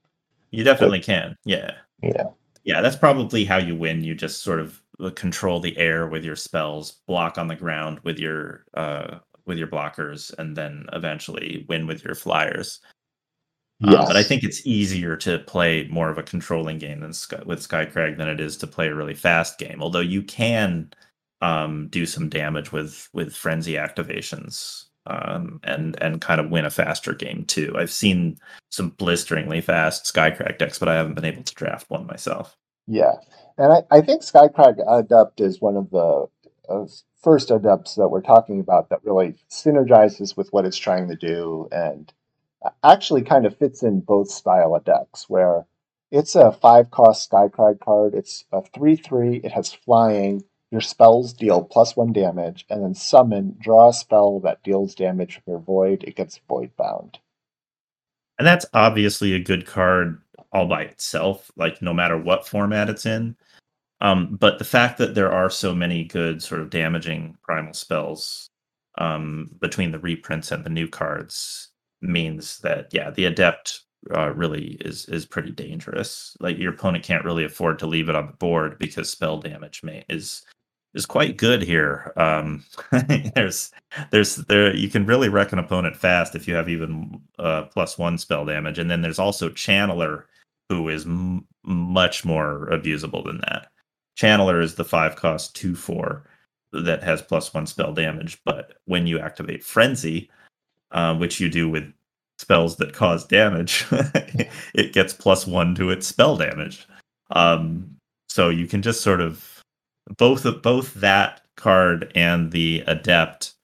You definitely but, can. Yeah. Yeah. Yeah, that's probably how you win. You just sort of uh, control the air with your spells, block on the ground with your uh with your blockers, and then eventually win with your flyers. Yes. Uh, but I think it's easier to play more of a controlling game than Sky, with Skycrag than it is to play a really fast game. Although you can um, do some damage with with frenzy activations um, and and kind of win a faster game too. I've seen some blisteringly fast Skycrag decks, but I haven't been able to draft one myself. Yeah, and I, I think Skycrag Adept is one of the uh, first adepts that we're talking about that really synergizes with what it's trying to do and actually kind of fits in both style of decks where it's a five cost Skycrag card. It's a three three. It has flying. Your spells deal plus one damage, and then summon, draw a spell that deals damage from your void. It gets void bound. And that's obviously a good card all by itself, like no matter what format it's in. Um, but the fact that there are so many good sort of damaging primal spells um, between the reprints and the new cards means that yeah, the adept uh, really is is pretty dangerous. Like your opponent can't really afford to leave it on the board because spell damage may is is quite good here. Um, there's there's there you can really wreck an opponent fast if you have even uh, plus one spell damage, and then there's also Channeler who is m- much more abusable than that. Channeler is the five cost two four that has plus one spell damage, but when you activate Frenzy, uh, which you do with spells that cause damage, it gets plus one to its spell damage. Um, so you can just sort of both of both that card and the adept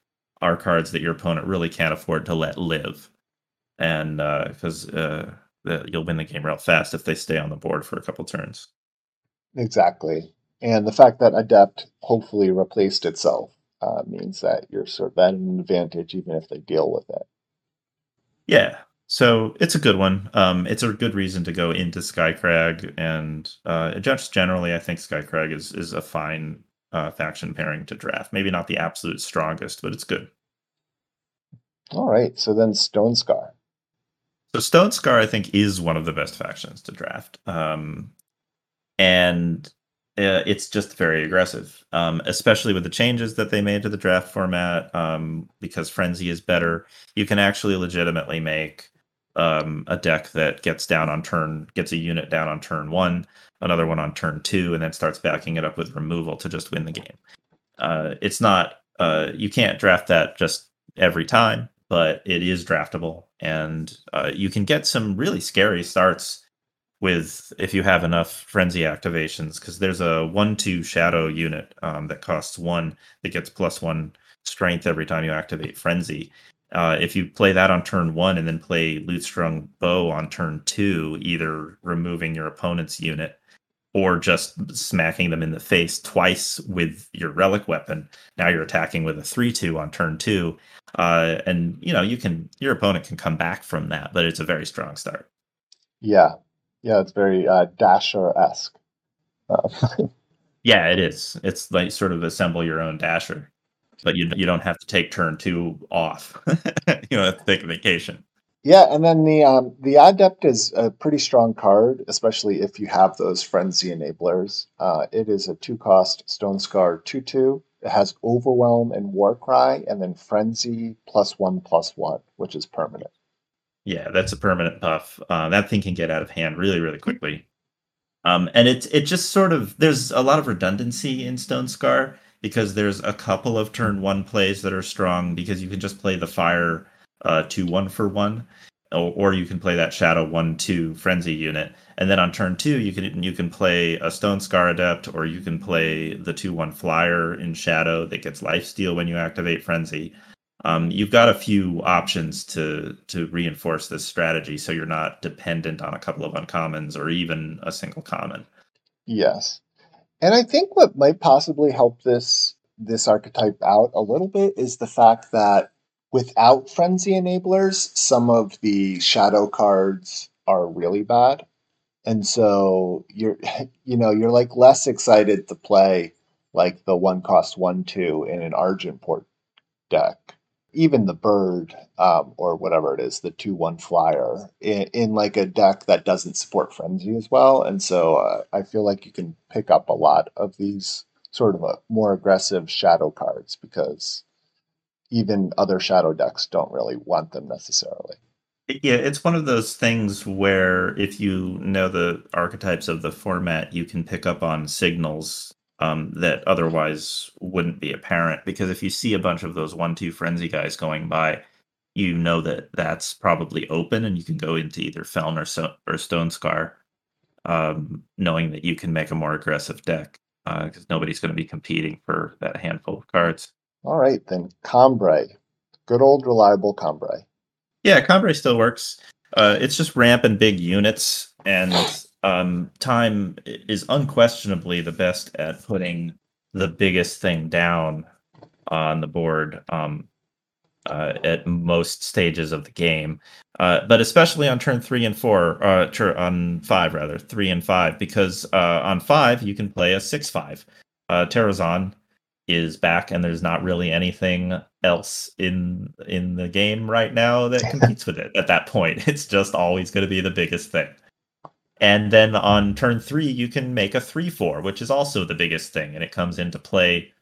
are cards that your opponent really can't afford to let live, and because uh, uh, you'll win the game real fast if they stay on the board for a couple turns. Exactly, and the fact that adept hopefully replaced itself uh, means that you're sort of at an advantage even if they deal with it. Yeah. So it's a good one. Um, it's a good reason to go into Skycrag, and uh, just generally, I think Skycrag is is a fine uh, faction pairing to draft. Maybe not the absolute strongest, but it's good. All right. So then Stonescar. So Stonescar, I think, is one of the best factions to draft, um, and uh, it's just very aggressive, um, especially with the changes that they made to the draft format. Um, because Frenzy is better, you can actually legitimately make um, a deck that gets down on turn, gets a unit down on turn one, another one on turn two, and then starts backing it up with removal to just win the game. Uh, it's not uh, you can't draft that just every time, but it is draftable, and uh, you can get some really scary starts with if you have enough frenzy activations because there's a one two shadow unit um, that costs one that gets plus one strength every time you activate frenzy. Uh, if you play that on turn one and then play Lootstrung Bow on turn two either removing your opponent's unit or just smacking them in the face twice with your relic weapon now you're attacking with a 3-2 on turn two uh, and you know you can your opponent can come back from that but it's a very strong start. Yeah yeah, it's very uh, Dasher esque. Uh, yeah, it is. It's like sort of assemble your own Dasher, but you you don't have to take turn two off. you know, take a vacation. Yeah, and then the um, the Adept is a pretty strong card, especially if you have those frenzy enablers. Uh, it is a two cost Stonescar two two. It has Overwhelm and Warcry, and then Frenzy plus one plus one, which is permanent. Yeah, that's a permanent buff. Uh, that thing can get out of hand really, really quickly. Um, and it's it just sort of there's a lot of redundancy in Stonescar because there's a couple of turn one plays that are strong because you can just play the fire uh, two one for one, or, or you can play that shadow one two frenzy unit, and then on turn two you can you can play a Stonescar adept or you can play the two one flyer in shadow that gets life steal when you activate frenzy um, you've got a few options to to reinforce this strategy so you're not dependent on a couple of uncommons or even a single common. Yes. And i think what might possibly help this this archetype out a little bit is the fact that without frenzy enablers some of the shadow cards are really bad. And so you're you know you're like less excited to play like the one cost one two in an Argenport deck even the bird um, or whatever it is, the two one flyer in, in, like a deck that doesn't support frenzy as well, and so uh, I feel like you can pick up a lot of these sort of a, more aggressive shadow cards because even other shadow decks don't really want them necessarily. Yeah, it's one of those things where if you know the archetypes of the format, you can pick up on signals um, that otherwise wouldn't be apparent. Because if you see a bunch of those one-two frenzy guys going by, you know that that's probably open, and you can go into either Feln or so- or Stonescar, um, knowing that you can make a more aggressive deck because uh, nobody's going to be competing for that handful of cards. All right, then Combrei, good old reliable Combrei. Yeah, Combrei still works. Uh, it's just ramp and big units, and um, time is unquestionably the best at putting the biggest thing down on the board um, uh, at most stages of the game, uh, but especially on turn three and four, uh, on five rather, three and five, because uh, on five you can play a six-five. Uh, Terrazon is back, and there's not really anything else in in the game right now that competes with it. At that point, it's just always going to be the biggest thing. And then on turn three, you can make a 3 4, which is also the biggest thing. And it comes into play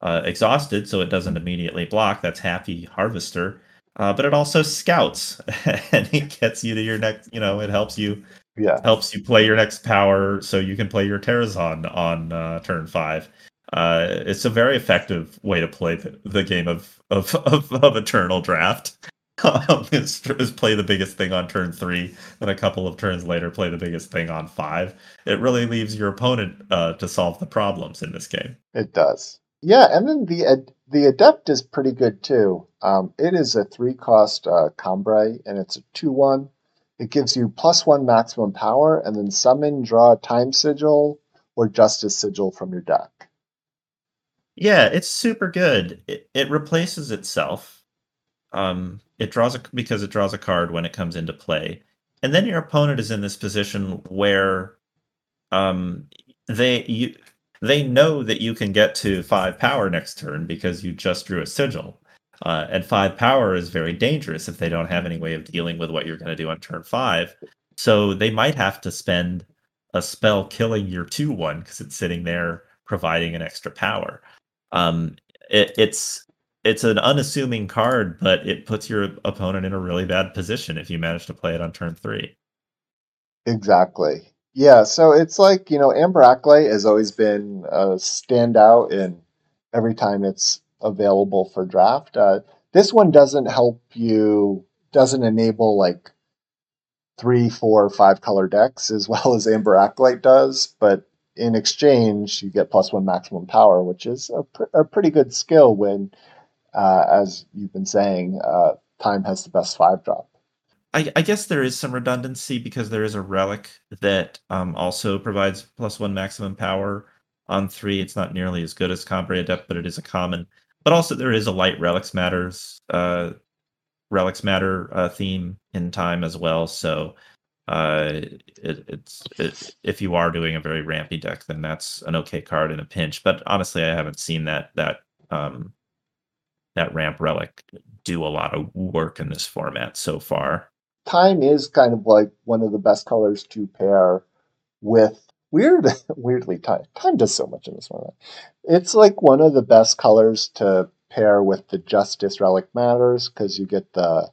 uh, exhausted, so it doesn't immediately block. That's Happy Harvester. Uh, but it also scouts and it gets you to your next, you know, it helps you. Yeah. Helps you play your next power so you can play your Terrazon on uh, turn five. Uh, it's a very effective way to play the, the game of, of, of, of Eternal Draft is, is, play the biggest thing on turn three, and a couple of turns later play the biggest thing on five. It really leaves your opponent uh, to solve the problems in this game. It does. Yeah, and then the ad- the adept is pretty good too. Um, it is a three cost uh, Combrei, and it's a two one. It gives you plus one maximum power, and then summon, draw a time sigil or justice sigil from your deck. Yeah, it's super good. It, it replaces itself um, it draws a because it draws a card when it comes into play, and then your opponent is in this position where um, they you they know that you can get to five power next turn because you just drew a sigil. Uh, and five power is very dangerous if they don't have any way of dealing with what you're going to do on turn five. So they might have to spend a spell killing your two one because it's sitting there providing an extra power. Um, it, it's it's an unassuming card, but it puts your opponent in a really bad position if you manage to play it on turn three. Exactly. Yeah, so it's like, you know, Amber Acolyte has always been a standout in every time it's available for draft. Uh, this one doesn't help you, doesn't enable like three, four, five color decks as well as Amber Acolyte does, but in exchange, you get plus one maximum power, which is a, pr- a pretty good skill when, uh, as you've been saying, uh, time has the best five drop. I, I, guess there is some redundancy because there is a relic that um, also provides plus one maximum power on three. It's not nearly as good as Combrei Adept, but it is a common. But also there is a light relics matters uh, relics matter uh, theme in time as well. So uh, it, it's it, if you are doing a very rampy deck, then that's an okay card in a pinch. But honestly, I haven't seen that that um, that ramp relic do a lot of work in this format so far. Time is kind of like one of the best colors to pair with weird weirdly time time does so much in this format. It's like one of the best colors to pair with the Justice Relic Matters because you get the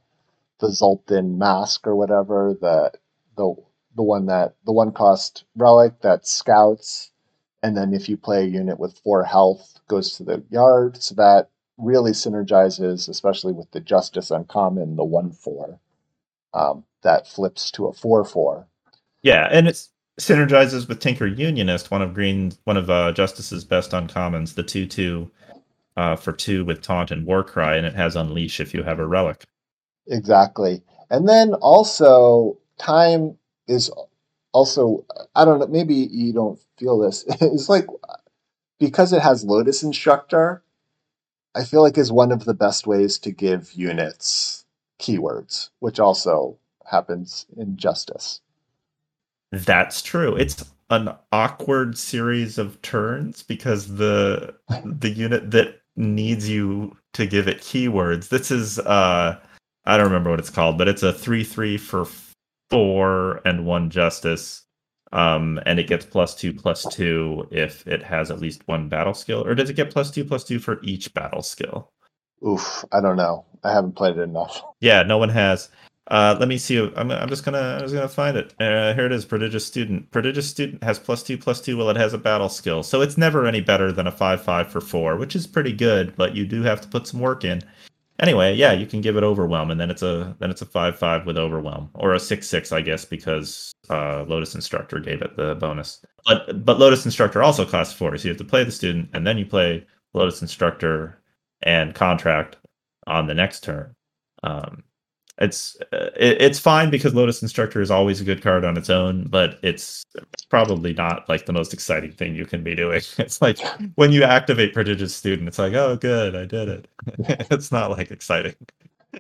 the Zoltan mask or whatever, the the the one that the one cost relic that scouts, and then if you play a unit with four health, goes to the yard. So that really synergizes, especially with the Justice Uncommon, the one four, um, that flips to a four four. Yeah, and it synergizes with Tinker Unionist, one of Green, one of uh, Justice's best uncommons, the two two uh, for two with Taunt and Warcry, and it has Unleash if you have a relic. Exactly. And then also, time is also, I don't know, maybe you don't feel this. It's like because it has Lotus Instructor, I feel like is one of the best ways to give units keywords, which also happens in Justice. That's true. It's an awkward series of turns because the the unit that needs you to give it keywords. This is uh I don't remember what it's called, but it's a 3-3 for 4 and 1 justice. Um, and it gets plus 2 plus 2 if it has at least one battle skill or does it get plus 2 plus 2 for each battle skill? Oof, I don't know. I haven't played it enough. Yeah, no one has. Uh, let me see. I'm, I'm just gonna I'm just gonna find it. Uh, here it is. Prodigious student. Prodigious student has plus two plus two. Well, it has a battle skill, so it's never any better than a five five for four, which is pretty good. But you do have to put some work in. Anyway, yeah, you can give it overwhelm, and then it's a then it's a five five with overwhelm, or a six six, I guess, because uh, Lotus Instructor gave it the bonus. But but Lotus Instructor also costs four, so you have to play the student, and then you play Lotus Instructor and contract on the next turn. Um, it's uh, it, it's fine because Lotus Instructor is always a good card on its own, but it's probably not like the most exciting thing you can be doing. It's like when you activate Prodigious Student, it's like, oh, good, I did it. it's not like exciting.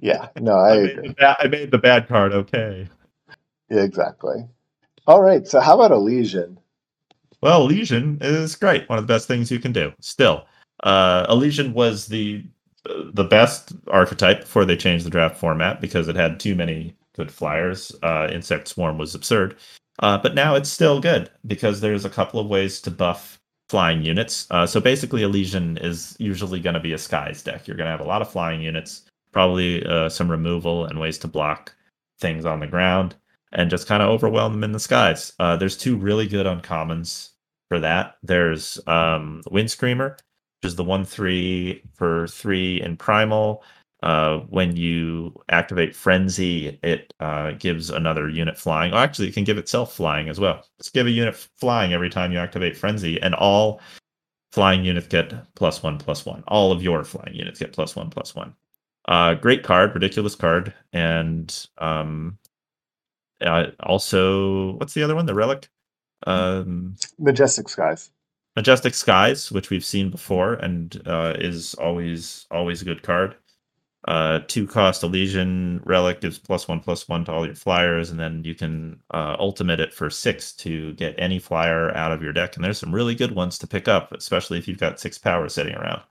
Yeah, no, I, I made, ba- I made the bad card okay. Yeah, exactly. All right, so how about Elysian? Well, Elysian is great. One of the best things you can do. Still, uh, Elysian was the the best archetype before they changed the draft format because it had too many good flyers. Uh, Insect Swarm was absurd. Uh, but now it's still good because there's a couple of ways to buff flying units. Uh, so basically, Elysian is usually going to be a skies deck. You're going to have a lot of flying units, probably uh, some removal and ways to block things on the ground, and just kind of overwhelm them in the skies. Uh, there's two really good uncommons for that. There's um, Wind Screamer, is the one three for three in primal. Uh, when you activate frenzy, it uh, gives another unit flying. Oh, actually, it can give itself flying as well. Let's give a unit flying every time you activate frenzy, and all flying units get plus one plus one. All of your flying units get plus one plus one. Uh, great card, ridiculous card, and um, uh, also what's the other one? The relic. Um, Majestic Skies. Majestic Skies, which we've seen before and uh, is always always a good card. Uh, two cost Elysian Relic gives plus one plus one to all your flyers, and then you can uh, ultimate it for six to get any flyer out of your deck. And there's some really good ones to pick up, especially if you've got six power sitting around.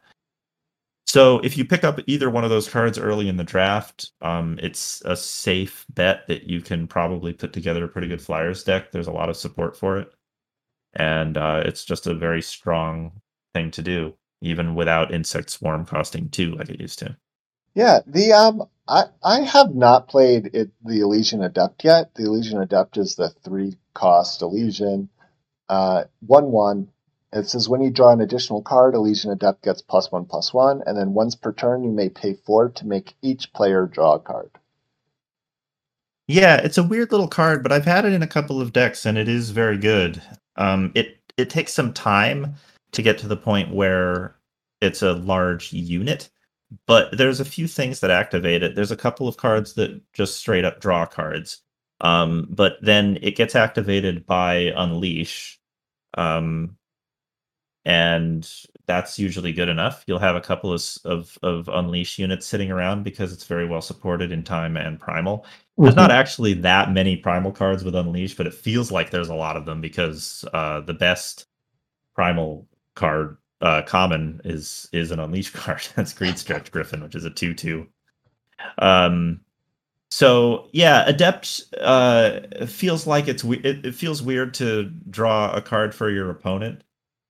So if you pick up either one of those cards early in the draft, um, it's a safe bet that you can probably put together a pretty good Flyers deck. There's a lot of support for it, and uh, it's just a very strong thing to do, even without Insect Swarm costing two like it used to. Yeah, the um, I I have not played it the Elysian Adept yet. The Elysian Adept is the three cost Elysian, uh, one one. It says when you draw an additional card, Elysian Adept gets plus one plus one, and then once per turn you may pay four to make each player draw a card. Yeah, it's a weird little card, but I've had it in a couple of decks and it is very good. Um, it it takes some time to get to the point where it's a large unit but there's a few things that activate it. There's a couple of cards that just straight up draw cards. Um, but then it gets activated by Unleash. Um, and that's usually good enough. You'll have a couple of, of, of Unleash units sitting around because it's very well supported in time and primal. There's mm-hmm. not actually that many primal cards with Unleash, but it feels like there's a lot of them because uh, the best primal card uh, common is is an unleash card. That's Greed Stretch Griffin, which is a two two. Um, so yeah, adept uh, feels like it's it, it feels weird to draw a card for your opponent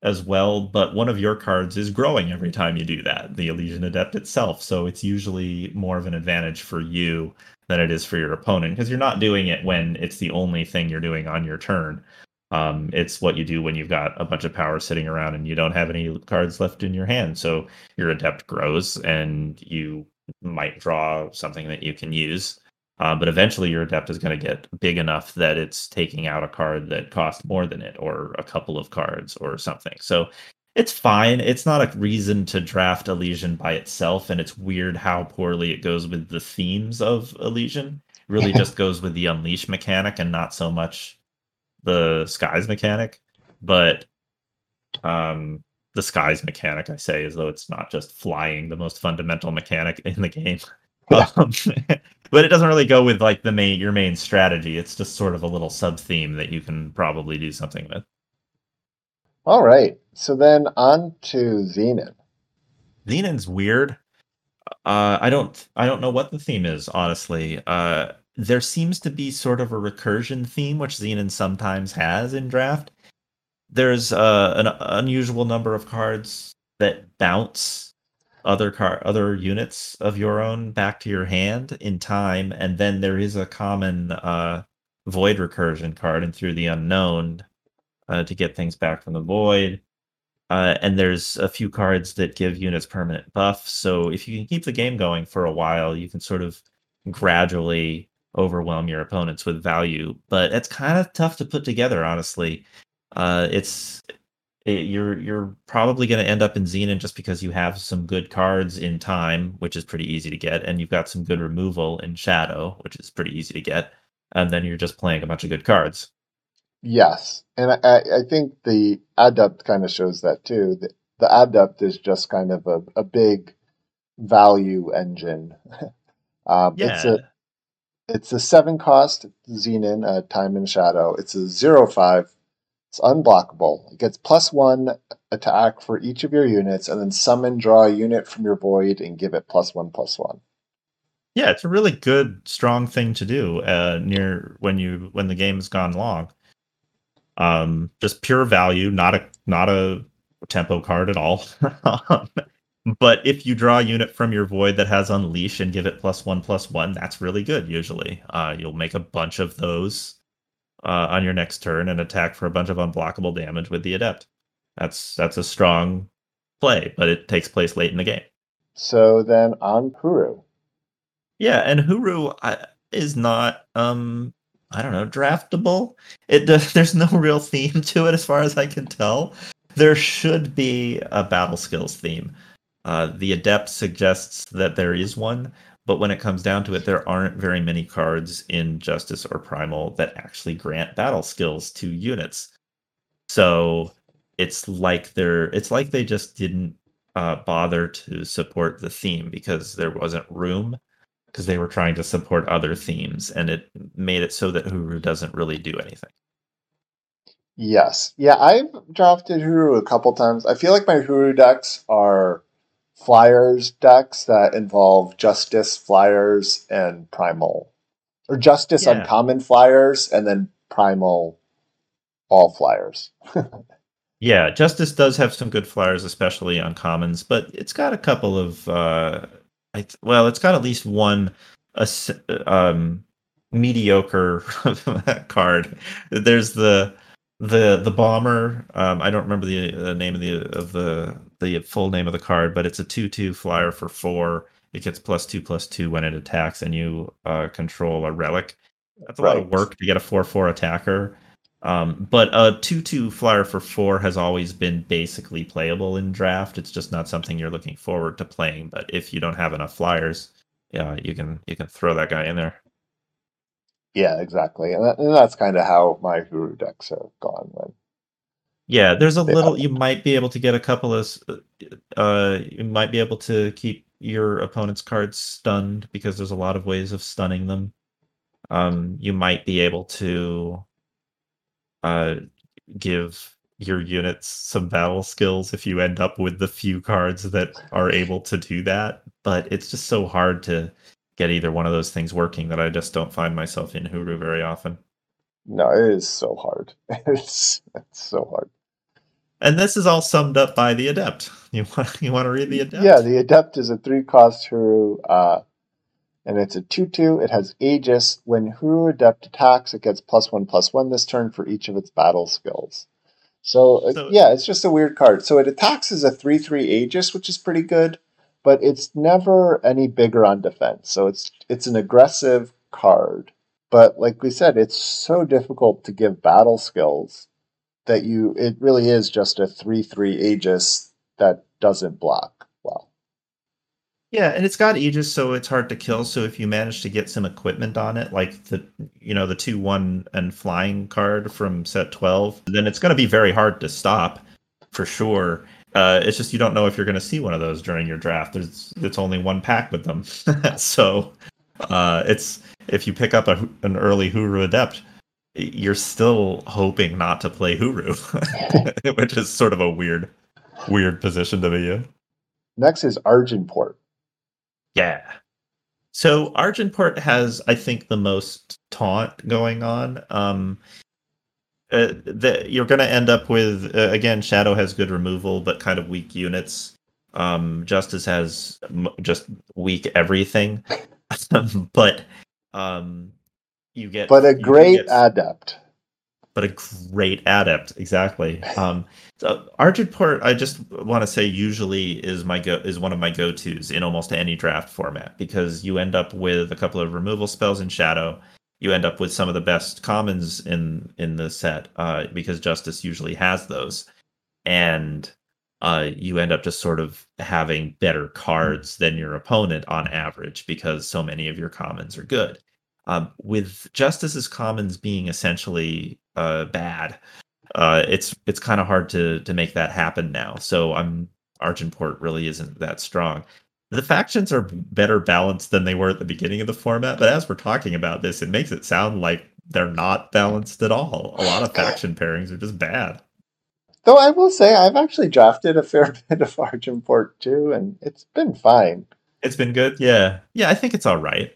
as well, but one of your cards is growing every time you do that. The Elysian Adept itself, so it's usually more of an advantage for you than it is for your opponent because you're not doing it when it's the only thing you're doing on your turn. Um, it's what you do when you've got a bunch of power sitting around and you don't have any cards left in your hand. So your adept grows and you might draw something that you can use. Uh, but eventually your adept is going to get big enough that it's taking out a card that costs more than it or a couple of cards or something. So it's fine. It's not a reason to draft Elysian by itself. And it's weird how poorly it goes with the themes of Elysian. It really just goes with the unleash mechanic and not so much the skies mechanic, but um, the skies mechanic, I say, as though it's not just flying, the most fundamental mechanic in the game. Um, but it doesn't really go with like the main your main strategy. It's just sort of a little sub theme that you can probably do something with. All right. So then on to Xenan. Xenan's weird. Uh, I don't I don't know what the theme is, honestly. Uh, there seems to be sort of a recursion theme, which Xenan sometimes has in draft. There's uh, an unusual number of cards that bounce other car other units of your own back to your hand in time, and then there is a common uh, void recursion card and through the unknown uh, to get things back from the void. Uh, and there's a few cards that give units permanent buff. So if you can keep the game going for a while, you can sort of gradually overwhelm your opponents with value. But it's kind of tough to put together, honestly. Uh, it's it, you're you're probably going to end up in Xenan just because you have some good cards in time, which is pretty easy to get, and you've got some good removal in Shadow, which is pretty easy to get, and then you're just playing a bunch of good cards. Yes, and I, I think the Adept kind of shows that too. The, the Adept is just kind of a, a big value engine. um, yeah. It's a it's a seven cost Xenan, uh, Time and Shadow. It's a zero five. It's unblockable. It gets plus one attack for each of your units, and then summon, draw a unit from your void, and give it plus one plus one. Yeah, it's a really good, strong thing to do uh, near when you when the game's gone long. Um, just pure value, not a not a tempo card at all. But if you draw a unit from your void that has unleash and give it plus one plus one, that's really good. Usually, uh, you'll make a bunch of those uh, on your next turn and attack for a bunch of unblockable damage with the adept. That's that's a strong play, but it takes place late in the game. So then on Hooru. Yeah, and Hooru uh, is not um I don't know draftable. It does, there's no real theme to it as far as I can tell. There should be a battle skills theme uh, the adept suggests that there is one, but when it comes down to it, there aren't very many cards in Justice or Primal that actually grant battle skills to units. So it's like they're it's like they just didn't uh, bother to support the theme because there wasn't room because they were trying to support other themes and it made it so that Hooru doesn't really do anything. Yes. Yeah, I've drafted Hooru a couple times. I feel like my Hooru decks are flyers decks that involve justice flyers and primal, or justice Yeah. uncommon flyers and then primal all flyers. Yeah, Justice does have some good flyers, especially on commons, but it's got a couple of uh I well, it's got at least one um mediocre card. There's the the the bomber. Um, I don't remember the, the name of the of the the full name of the card, but it's a two two flyer for four. It gets plus two plus two when it attacks, and you uh, control a relic. That's a lot of work to get a four four attacker. Um, but a two two flyer for four has always been basically playable in draft. It's just not something you're looking forward to playing. But if you don't have enough flyers, yeah, you can you can throw that guy in there. Yeah, exactly. And, that, and that's kind of how my Hooru decks have gone. When, Yeah, there's a little. You might be able to get a couple of. Uh, you might be able to keep your opponent's cards stunned because there's a lot of ways of stunning them. Um, you might be able to, uh, give your units some battle skills if you end up with the few cards that are able to do that. But it's just so hard to get either one of those things working that I just don't find myself in Hooru very often. no, it is so hard. It's, it's so hard. And this is all summed up by the adept. You want you want to read the adept? Yeah, the Adept is a three cost Hooru, uh, and it's a 2 2. It has Aegis. When Hooru Adept attacks, it gets plus one plus one this turn for each of its battle skills. So, uh, So- yeah, it's just a weird card. So it attacks as a 3 3 Aegis, which is pretty good, but it's never any bigger on defense. So it's it's an aggressive card. But like we said, it's so difficult to give battle skills that you it really is just a 3 3 Aegis that doesn't block. Yeah, and it's got Aegis, so it's hard to kill. So if you manage to get some equipment on it, like the you know the two one and flying card from set twelve, then it's going to be very hard to stop, for sure. Uh, it's just you don't know if you're going to see one of those during your draft. There's it's only one pack with them, so uh, it's if you pick up a, an early Hooru Adept, you're still hoping not to play Hooru, which is sort of a weird, weird position to be in. Next is Argenport. Yeah. So Argenport has, I think, the most taunt going on. Um, uh, the, you're going to end up with uh, again, Shadow has good removal, but kind of weak units. Um, Justice has m- just weak everything, but um, you get But a great get- adept. but a great adept exactly um so argenport i just want to say usually is my go is one of my go-to's in almost any draft format because you end up with a couple of removal spells in shadow. You end up with some of the best commons in in the set uh because justice usually has those. And uh you end up just sort of having better cards than your opponent on average because so many of your commons are good. Um, with Justice's commons being essentially uh, bad, uh, it's it's kind of hard to to make that happen now. So I'm Argenport really isn't that strong. The factions are better balanced than they were at the beginning of the format, but as we're talking about this, it makes it sound like they're not balanced at all. A lot of faction pairings are just bad. Though I will say I've actually drafted a fair bit of Argenport too, and it's been fine. It's been good. Yeah. Yeah, I think it's all right.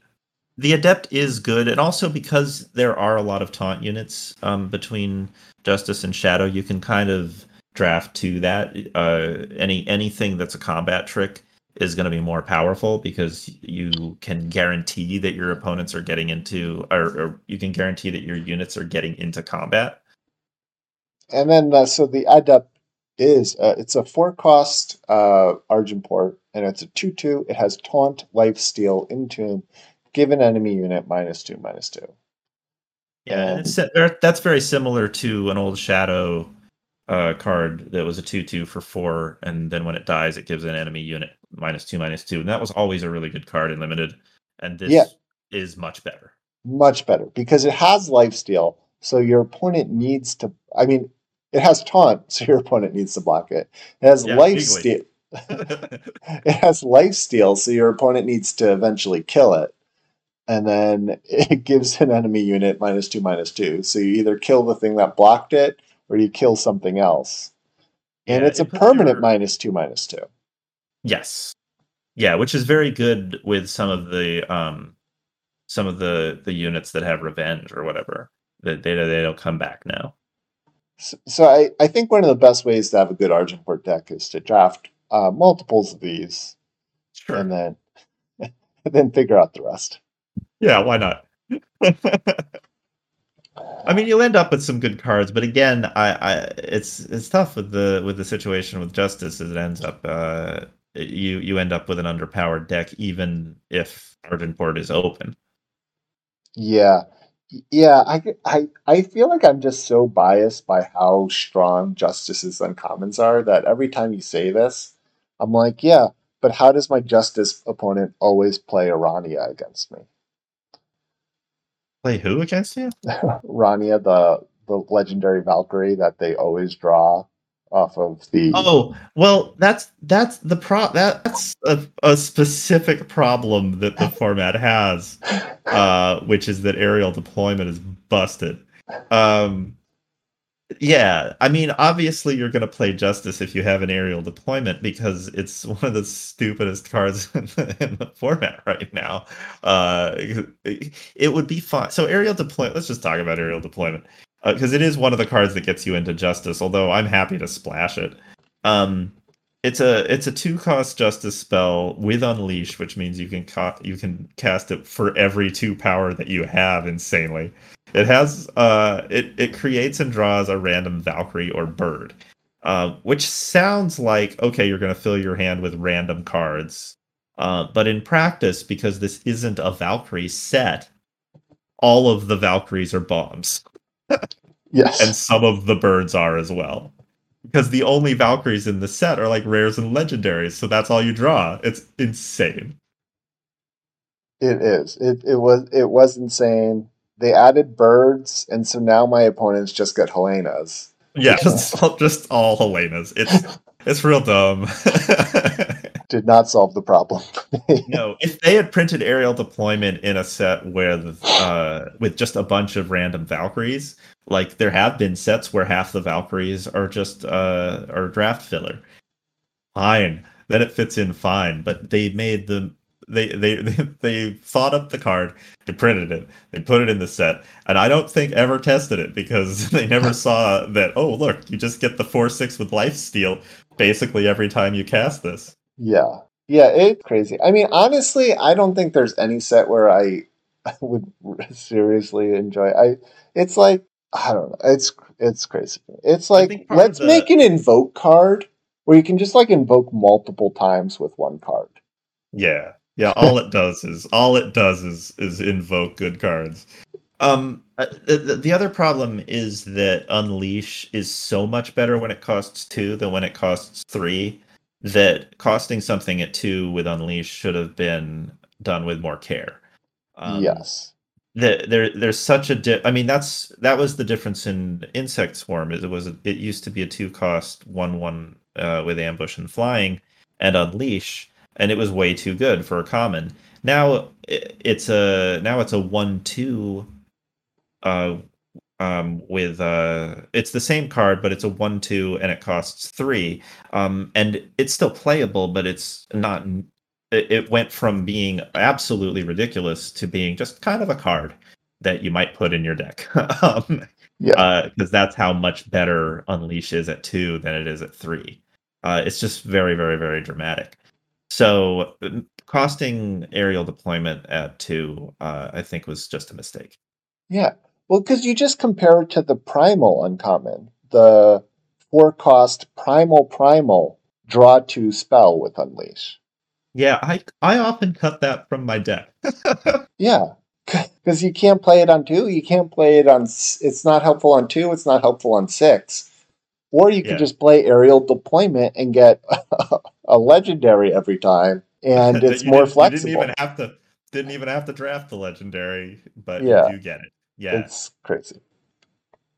The adept is good, and also because there are a lot of taunt units um, between justice and shadow, you can kind of draft to that. Uh, any anything that's a combat trick is going to be more powerful because you can guarantee that your opponents are getting into, or, or you can guarantee that your units are getting into combat. And then uh, so the adept is uh, it's a four cost uh, Argenport, and it's a two two. It has taunt, life steal, entomb. Give an enemy unit minus two minus two. Yeah, Um, it's, that's very similar to an old shadow uh, card that was a two-two for four, and then when it dies, it gives an enemy unit minus two, minus two, and that was always a really good card in limited. And this Yeah. is much better. Much better because it has life steal, so your opponent needs to. I mean, it has taunt, so your opponent needs to block it. It has Yeah, life steal. It has life steal, so your opponent needs to eventually kill it. And then it gives an enemy unit minus two, minus two. So you either kill the thing that blocked it or you kill something else. And Yeah, it's a it puts permanent your- minus two, minus two. Yes. Yeah, which is very good with some of the um some of the the units that have revenge or whatever. That they they don't come back now. So, so I, I think one of the best ways to have a good Argenport deck is to draft uh, multiples of these Sure. and then and then figure out the rest. Yeah, why not? I mean, you'll end up with some good cards, but again, I, I it's it's tough with the with the situation with justice. As it ends up, uh, you you end up with an underpowered deck, even if Argenport is open. Yeah. Yeah, I, I I feel like I'm just so biased by how strong Justice's and commons are that every time you say this, I'm like, yeah, but how does my Justice opponent always play Irania against me? Play who against you? Rania, the the legendary Valkyrie that they always draw off of the Oh well, that's that's the pro. That's a, a specific problem that the format has, uh, which is that aerial deployment is busted. Um, yeah, I mean, obviously you're going to play Justice if you have an aerial deployment because it's one of the stupidest cards in the, in the format right now. Uh, it, would be fun. So aerial deployment. Let's just talk about aerial deployment because it is one of the cards that gets you into Justice. Although I'm happy to splash it. Um, it's a it's a two cost Justice spell with Unleash, which means you can ca- you can cast it for every two power that you have. Insanely. It has uh it it creates and draws a random Valkyrie or bird. Uh, which sounds like okay, you're gonna fill your hand with random cards. Uh, but in practice, because this isn't a Valkyrie set, all of the Valkyries are bombs. yes. And some of the birds are as well. Because the only Valkyries in the set are like rares and legendaries, so that's all you draw. It's insane. It is. It it was it was insane. They added birds, and so now my opponents just get Helenas. Yeah, just all, just all Helenas. It's it's real dumb. Did not solve the problem. no, if they had printed aerial deployment in a set with uh with just a bunch of random Valkyries, like there have been sets where half the Valkyries are just uh are draft filler. Fine. Then it fits in fine. But they made the they they they, they thought up the card, they printed it, they put it in the set, and I don't think ever tested it because they never saw that, oh look, you just get the four six with life steal basically every time you cast this. yeah. Yeah, it's crazy. I mean, honestly, I don't think there's any set where I would seriously enjoy. I it's like I don't know. It's it's crazy. It's like think part of let's the- make an invoke card where you can just like invoke multiple times with one card. Yeah. Yeah, all it does is all it does is is invoke good cards. Um uh, the, the- the other problem is that unleash is so much better when it costs 2 than when it costs 3 that costing something at 2 with unleash should have been done with more care. Um, yes. the, there there's such a di- I mean that's that was the difference in insect swarm is it was it used to be a two cost one one uh, with ambush and flying and unleash and it was way too good for a common now it's a now it's a one two uh um with uh it's the same card but it's a one two and it costs three um and it's still playable but it's not it, went from being absolutely ridiculous to being just kind of a card that you might put in your deck. um, Yeah. because that's how much better Unleash is at two than it is at three. Uh, it's just very, very, very dramatic. So costing aerial deployment at two, uh, I think, was just a mistake. Yeah. Well, because you just compare it to the primal uncommon, the four cost primal primal draw two spell with unleash. Yeah, I I often cut that from my deck. Yeah. Because you can't play it on two, you can't play it on. It's not helpful on two. It's not helpful on six. Or you Yeah. could just play aerial deployment and get a legendary every time, and it's more didn't- flexible. You didn't even have to didn't even have to draft the legendary, but Yeah. you do get it. Yeah. It's crazy.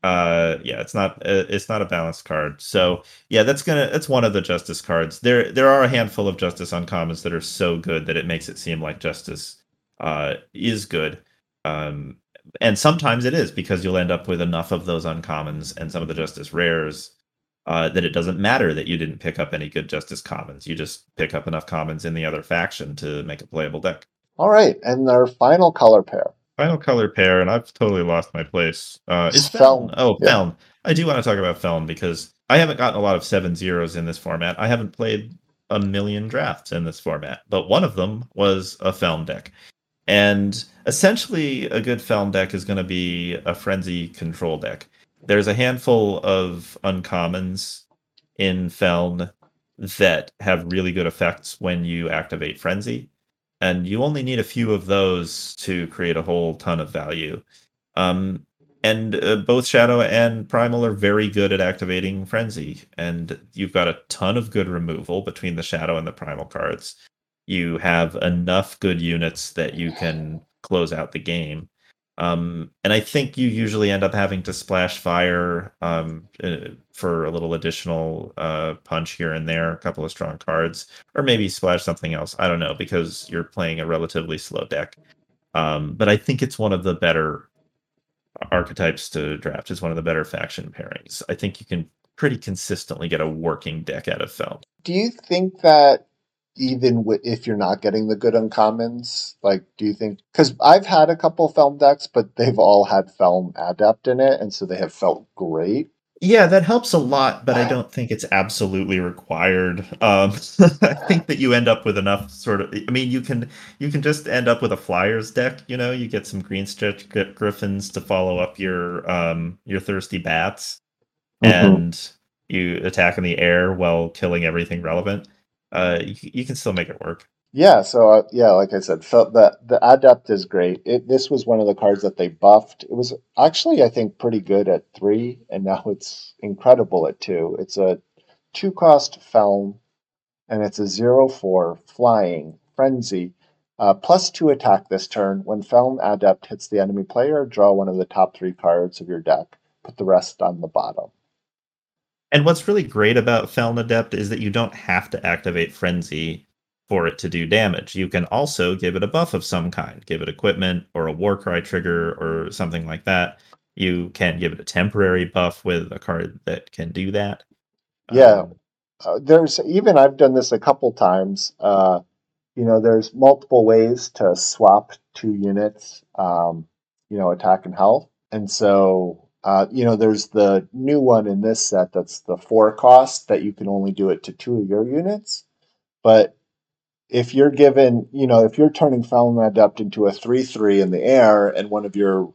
uh yeah it's not uh, it's not a balanced card so yeah that's gonna that's one of the justice cards there there are a handful of justice uncommons that are so good that it makes it seem like justice uh is good um and sometimes it is because you'll end up with enough of those uncommons and some of the justice rares uh, that it doesn't matter that you didn't pick up any good Justice commons. You just pick up enough commons in the other faction to make a playable deck. All right, and our final color pair. Final color pair, and I've totally lost my place. Uh, Feln. Feln. Oh, Yeah. Feln. I do want to talk about Feln because I haven't gotten a lot of seven zeros in this format. I haven't played a million drafts in this format, but one of them was a Feln deck. And essentially, a good Feln deck is going to be a frenzy control deck. There's a handful of uncommons in Feln that have really good effects when you activate frenzy and you only need a few of those to create a whole ton of value. Um, and uh, both Shadow and Primal are very good at activating Frenzy, and you've got a ton of good removal between the Shadow and the Primal cards. You have enough good units that you can close out the game. Um, and I think you usually end up having to splash fire um, uh, for a little additional uh, punch here and there, a couple of strong cards or maybe splash something else. I don't know because you're playing a relatively slow deck. Um, but I think it's one of the better archetypes to draft. It's one of the better faction pairings. I think you can pretty consistently get a working deck out of Feln. Do you think that even if you're not getting the good uncommons, like, do you think? Because I've had a couple Feln decks, but they've all had Feln adept in it, and so they have felt great. Yeah, that helps a lot, but I don't think it's absolutely required. Um, I think that you end up with enough sort of. I mean, you can you can just end up with a flyers deck. You know, you get some green stretch griffins to follow up your um your thirsty bats, Mhm. and you attack in the air while killing everything relevant. Uh, you, you can still make it work. Yeah, so uh, yeah, like I said, felt the the adept is great. It this was one of the cards that they buffed. It was actually I think pretty good at three, and now it's incredible at two. It's a two cost Feln, and it's a zero four flying frenzy. Uh, plus two attack this turn. When Feln Adept hits the enemy player, draw one of the top three cards of your deck. Put the rest on the bottom. And what's really great about Feln Adept is that you don't have to activate Frenzy for it to do damage. You can also give it a buff of some kind, give it equipment or a Warcry trigger or something like that. You can give it a temporary buff with a card that can do that. Yeah. Um, uh, there's even I've done this a couple times. Uh, you know, there's multiple ways to swap two units. Um, you know, attack and health, and so uh, you know, there's the new one in this set that's the four cost that you can only do it to two of your units. But if you're given, you know, if you're turning Feln Adept into a three three in the air and one of your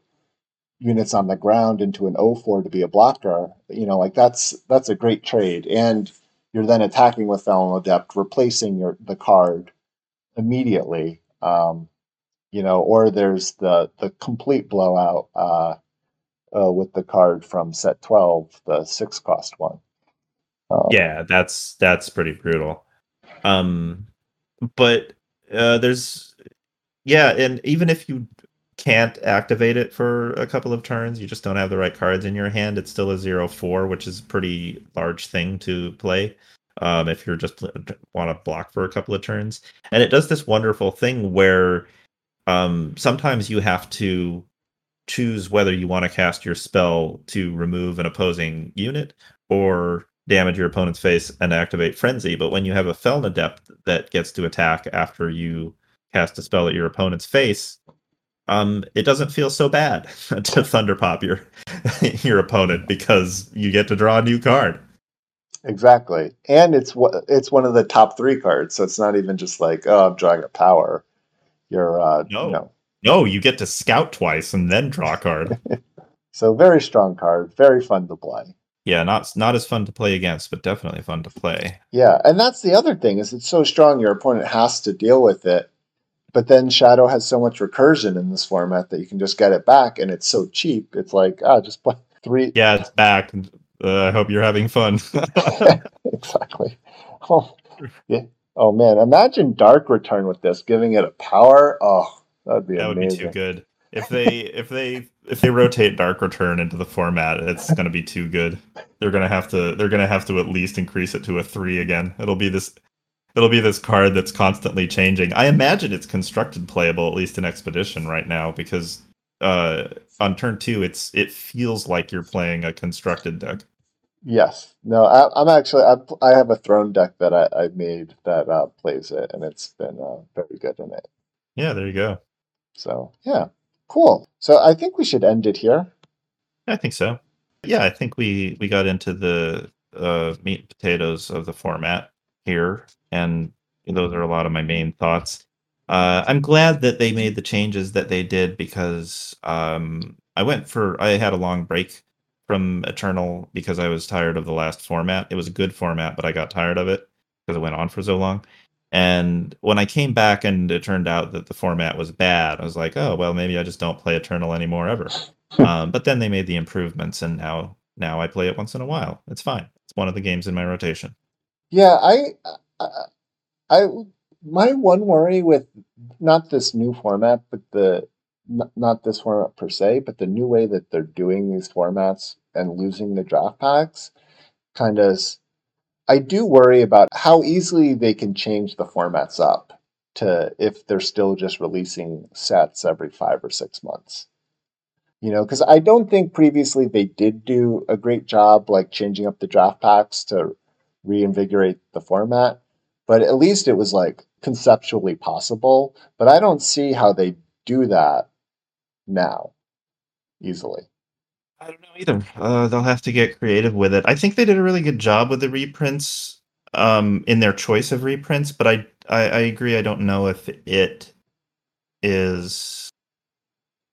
units on the ground into an 0-4 to be a blocker, you know, like that's that's a great trade. And you're then attacking with Feln Adept, replacing your the card immediately. Um, you know, or there's the the complete blowout uh, uh, with the card from set 12, the six cost one. Um, yeah, that's that's pretty brutal. Um, but uh, there's yeah, and even if you can't activate it for a couple of turns, you just don't have the right cards in your hand. It's still a zero four, which is a pretty large thing to play. Um, if you're just want to block for a couple of turns, and it does this wonderful thing where um, sometimes you have to choose whether you want to cast your spell to remove an opposing unit or damage your opponent's face and activate frenzy. But when you have a Feln Adept that gets to attack after you cast a spell at your opponent's face, um, it doesn't feel so bad to thunder pop your your opponent because you get to draw a new card. Exactly, and it's it's one of the top three cards, so it's not even just like oh, I'm drawing a power. You're uh, No. you know, No, you get to scout twice and then draw a card. so very strong card, very fun to play. yeah, not not as fun to play against, but definitely fun to play. Yeah, and that's the other thing is it's so strong your opponent has to deal with it. But then Shadow has so much recursion in this format that you can just get it back, and it's so cheap. It's like ah, just play three. Yeah, it's back. Uh, I hope you're having fun. exactly. Oh, yeah. Oh man, imagine Dark Return with this, giving it a power. Oh, that'd be that would be too good. If they if they if they rotate Dark Return into the format, it's going to be too good. They're going to have to they're going to have to at least increase it to a 3 again. It'll be this it'll be this card that's constantly changing. I imagine it's constructed playable at least in Expedition right now because uh on turn 2 it's it feels like you're playing a constructed deck. Yes. No, I, I'm actually I, I have a throne deck that I, I made that uh, plays it, and it's been uh, very good in it. Yeah, there you go. So yeah, cool. So I think we should end it here. I think so. Yeah, I think we we got into the uh, meat and potatoes of the format here, and those are a lot of my main thoughts. Uh, I'm glad that they made the changes that they did because um, I went for I had a long break from Eternal because I was tired of the last format. It was a good format, but I got tired of it because it went on for so long. And when I came back and it turned out that the format was bad, I was like, oh well, maybe I just don't play Eternal anymore ever. um, but then they made the improvements, and now now I play it once in a while. It's fine. It's one of the games in my rotation. Yeah, I, I, I my one worry with not this new format, but the not this format per se, but the new way that they're doing these formats and losing the draft packs, kind of. I do worry about how easily they can change the formats up to if they're still just releasing sets every five or six months. You know, because I don't think previously they did do a great job like changing up the draft packs to reinvigorate the format, but at least it was like conceptually possible. But I don't see how they do that now easily. I don't know either. Uh, they'll have to get creative with it. I think they did a really good job with the reprints um, in their choice of reprints, but I, I, I agree. I don't know if it is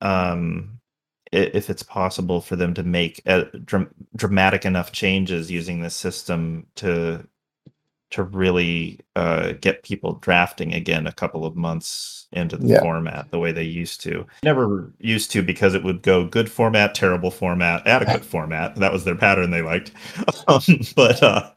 um, if it's possible for them to make a, dr- dramatic enough changes using this system to to really uh, get people drafting again a couple of months into the yeah. format the way they used to. Never used to because it would go good format, terrible format, adequate format. That was their pattern they liked. Um, but uh,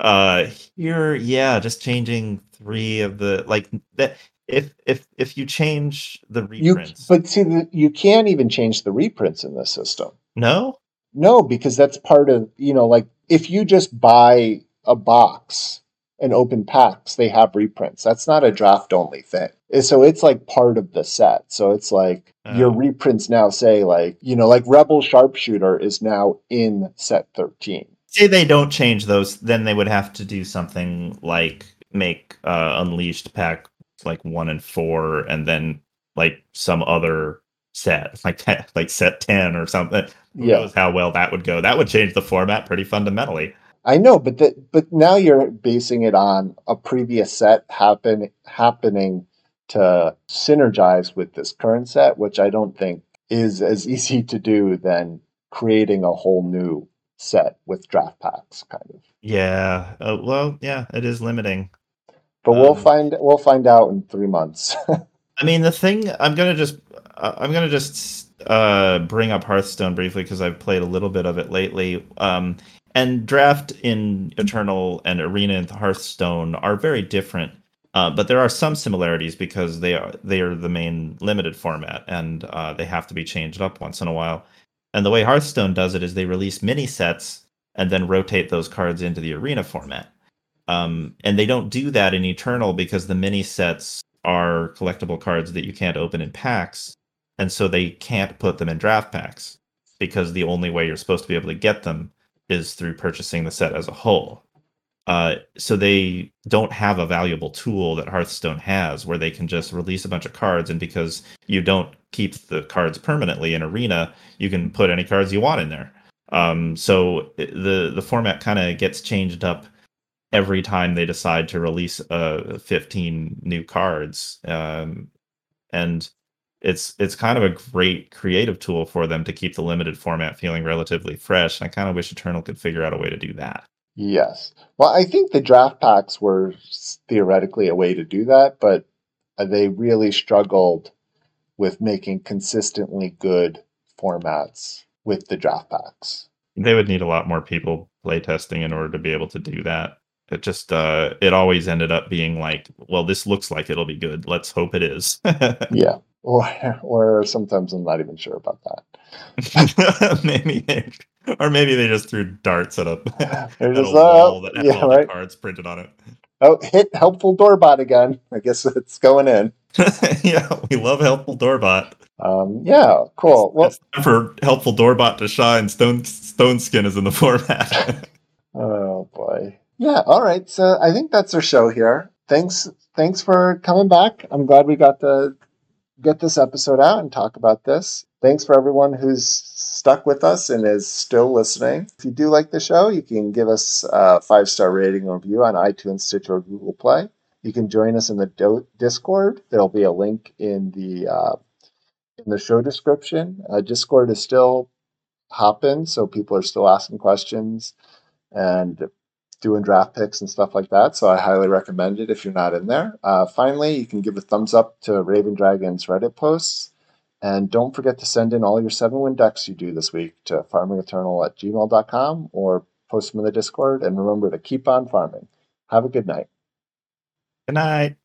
uh, here, yeah, just changing three of the like that. If if if you change the reprints, you, but see, the, you can't even change the reprints in this system. No, no, because that's part of you know, like if you just buy a box and open packs, they have reprints. That's not a draft only thing. So it's like part of the set. So it's like uh, your reprints now say like, you know, like Rebel Sharpshooter is now in set 13. Say they don't change those, then they would have to do something like make uh, Unleashed pack like one and four, and then like some other set, like like set ten or something. Who yeah. knows how well that would go? That would change the format pretty fundamentally. I know, but that but now you're basing it on a previous set happen happening to synergize with this current set, which I don't think is as easy to do than creating a whole new set with draft packs, kind of. Yeah. Uh, well, yeah, it is limiting. But um, we'll find we'll find out in three months. I mean, the thing I'm gonna just uh, I'm gonna just uh, bring up Hearthstone briefly because I've played a little bit of it lately. Um, and draft in Eternal and Arena and Hearthstone are very different. Uh, but there are some similarities because they are they are the main limited format, and uh, they have to be changed up once in a while. And the way Hearthstone does it is they release mini sets and then rotate those cards into the arena format. Um, and they don't do that in Eternal because the mini sets are collectible cards that you can't open in packs, and so they can't put them in draft packs because the only way you're supposed to be able to get them is through purchasing the set as a whole. Uh, so they don't have a valuable tool that Hearthstone has where they can just release a bunch of cards, and because you don't keep the cards permanently in Arena, you can put any cards you want in there. Um, so the the format kind of gets changed up every time they decide to release uh, 15 new cards, um, and it's it's kind of a great creative tool for them to keep the limited format feeling relatively fresh. And I kind of wish Eternal could figure out a way to do that. Yes. Well, I think the draft packs were theoretically a way to do that, but uh, they really struggled with making consistently good formats with the draft packs. They would need a lot more people playtesting in order to be able to do that. It just uh it always ended up being like, well, this looks like it'll be good. Let's hope it is. yeah or or sometimes I'm not even sure about that. maybe, they, or maybe they just threw darts at a, at a wall that had yeah, all right. the cards printed on it. Oh, hit helpful doorbot again. I guess it's going in. yeah, we love helpful doorbot. Um, yeah, cool. It's, well, it's for helpful doorbot to shine. Stone Stone Skin is in the format. Oh boy. Yeah, all right. So I think that's our show here. Thanks thanks for coming back. I'm glad we got to get this episode out and talk about this. Thanks for everyone who's stuck with us and is still listening. If you do like the show, you can give us a five star rating or review on iTunes, Stitcher, or Google Play. You can join us in the do- Discord. There'll be a link in the uh, in the show description. Uh, Discord is still hopping, so people are still asking questions and doing draft picks and stuff like that. So I highly recommend it if you're not in there. Uh, finally, you can give a thumbs up to Raven Dragon's Reddit posts. And don't forget to send in all your seven win decks you do this week to farmingeternal at gmail.com or post them in the Discord. And remember to keep on farming. Have a good night. Good night.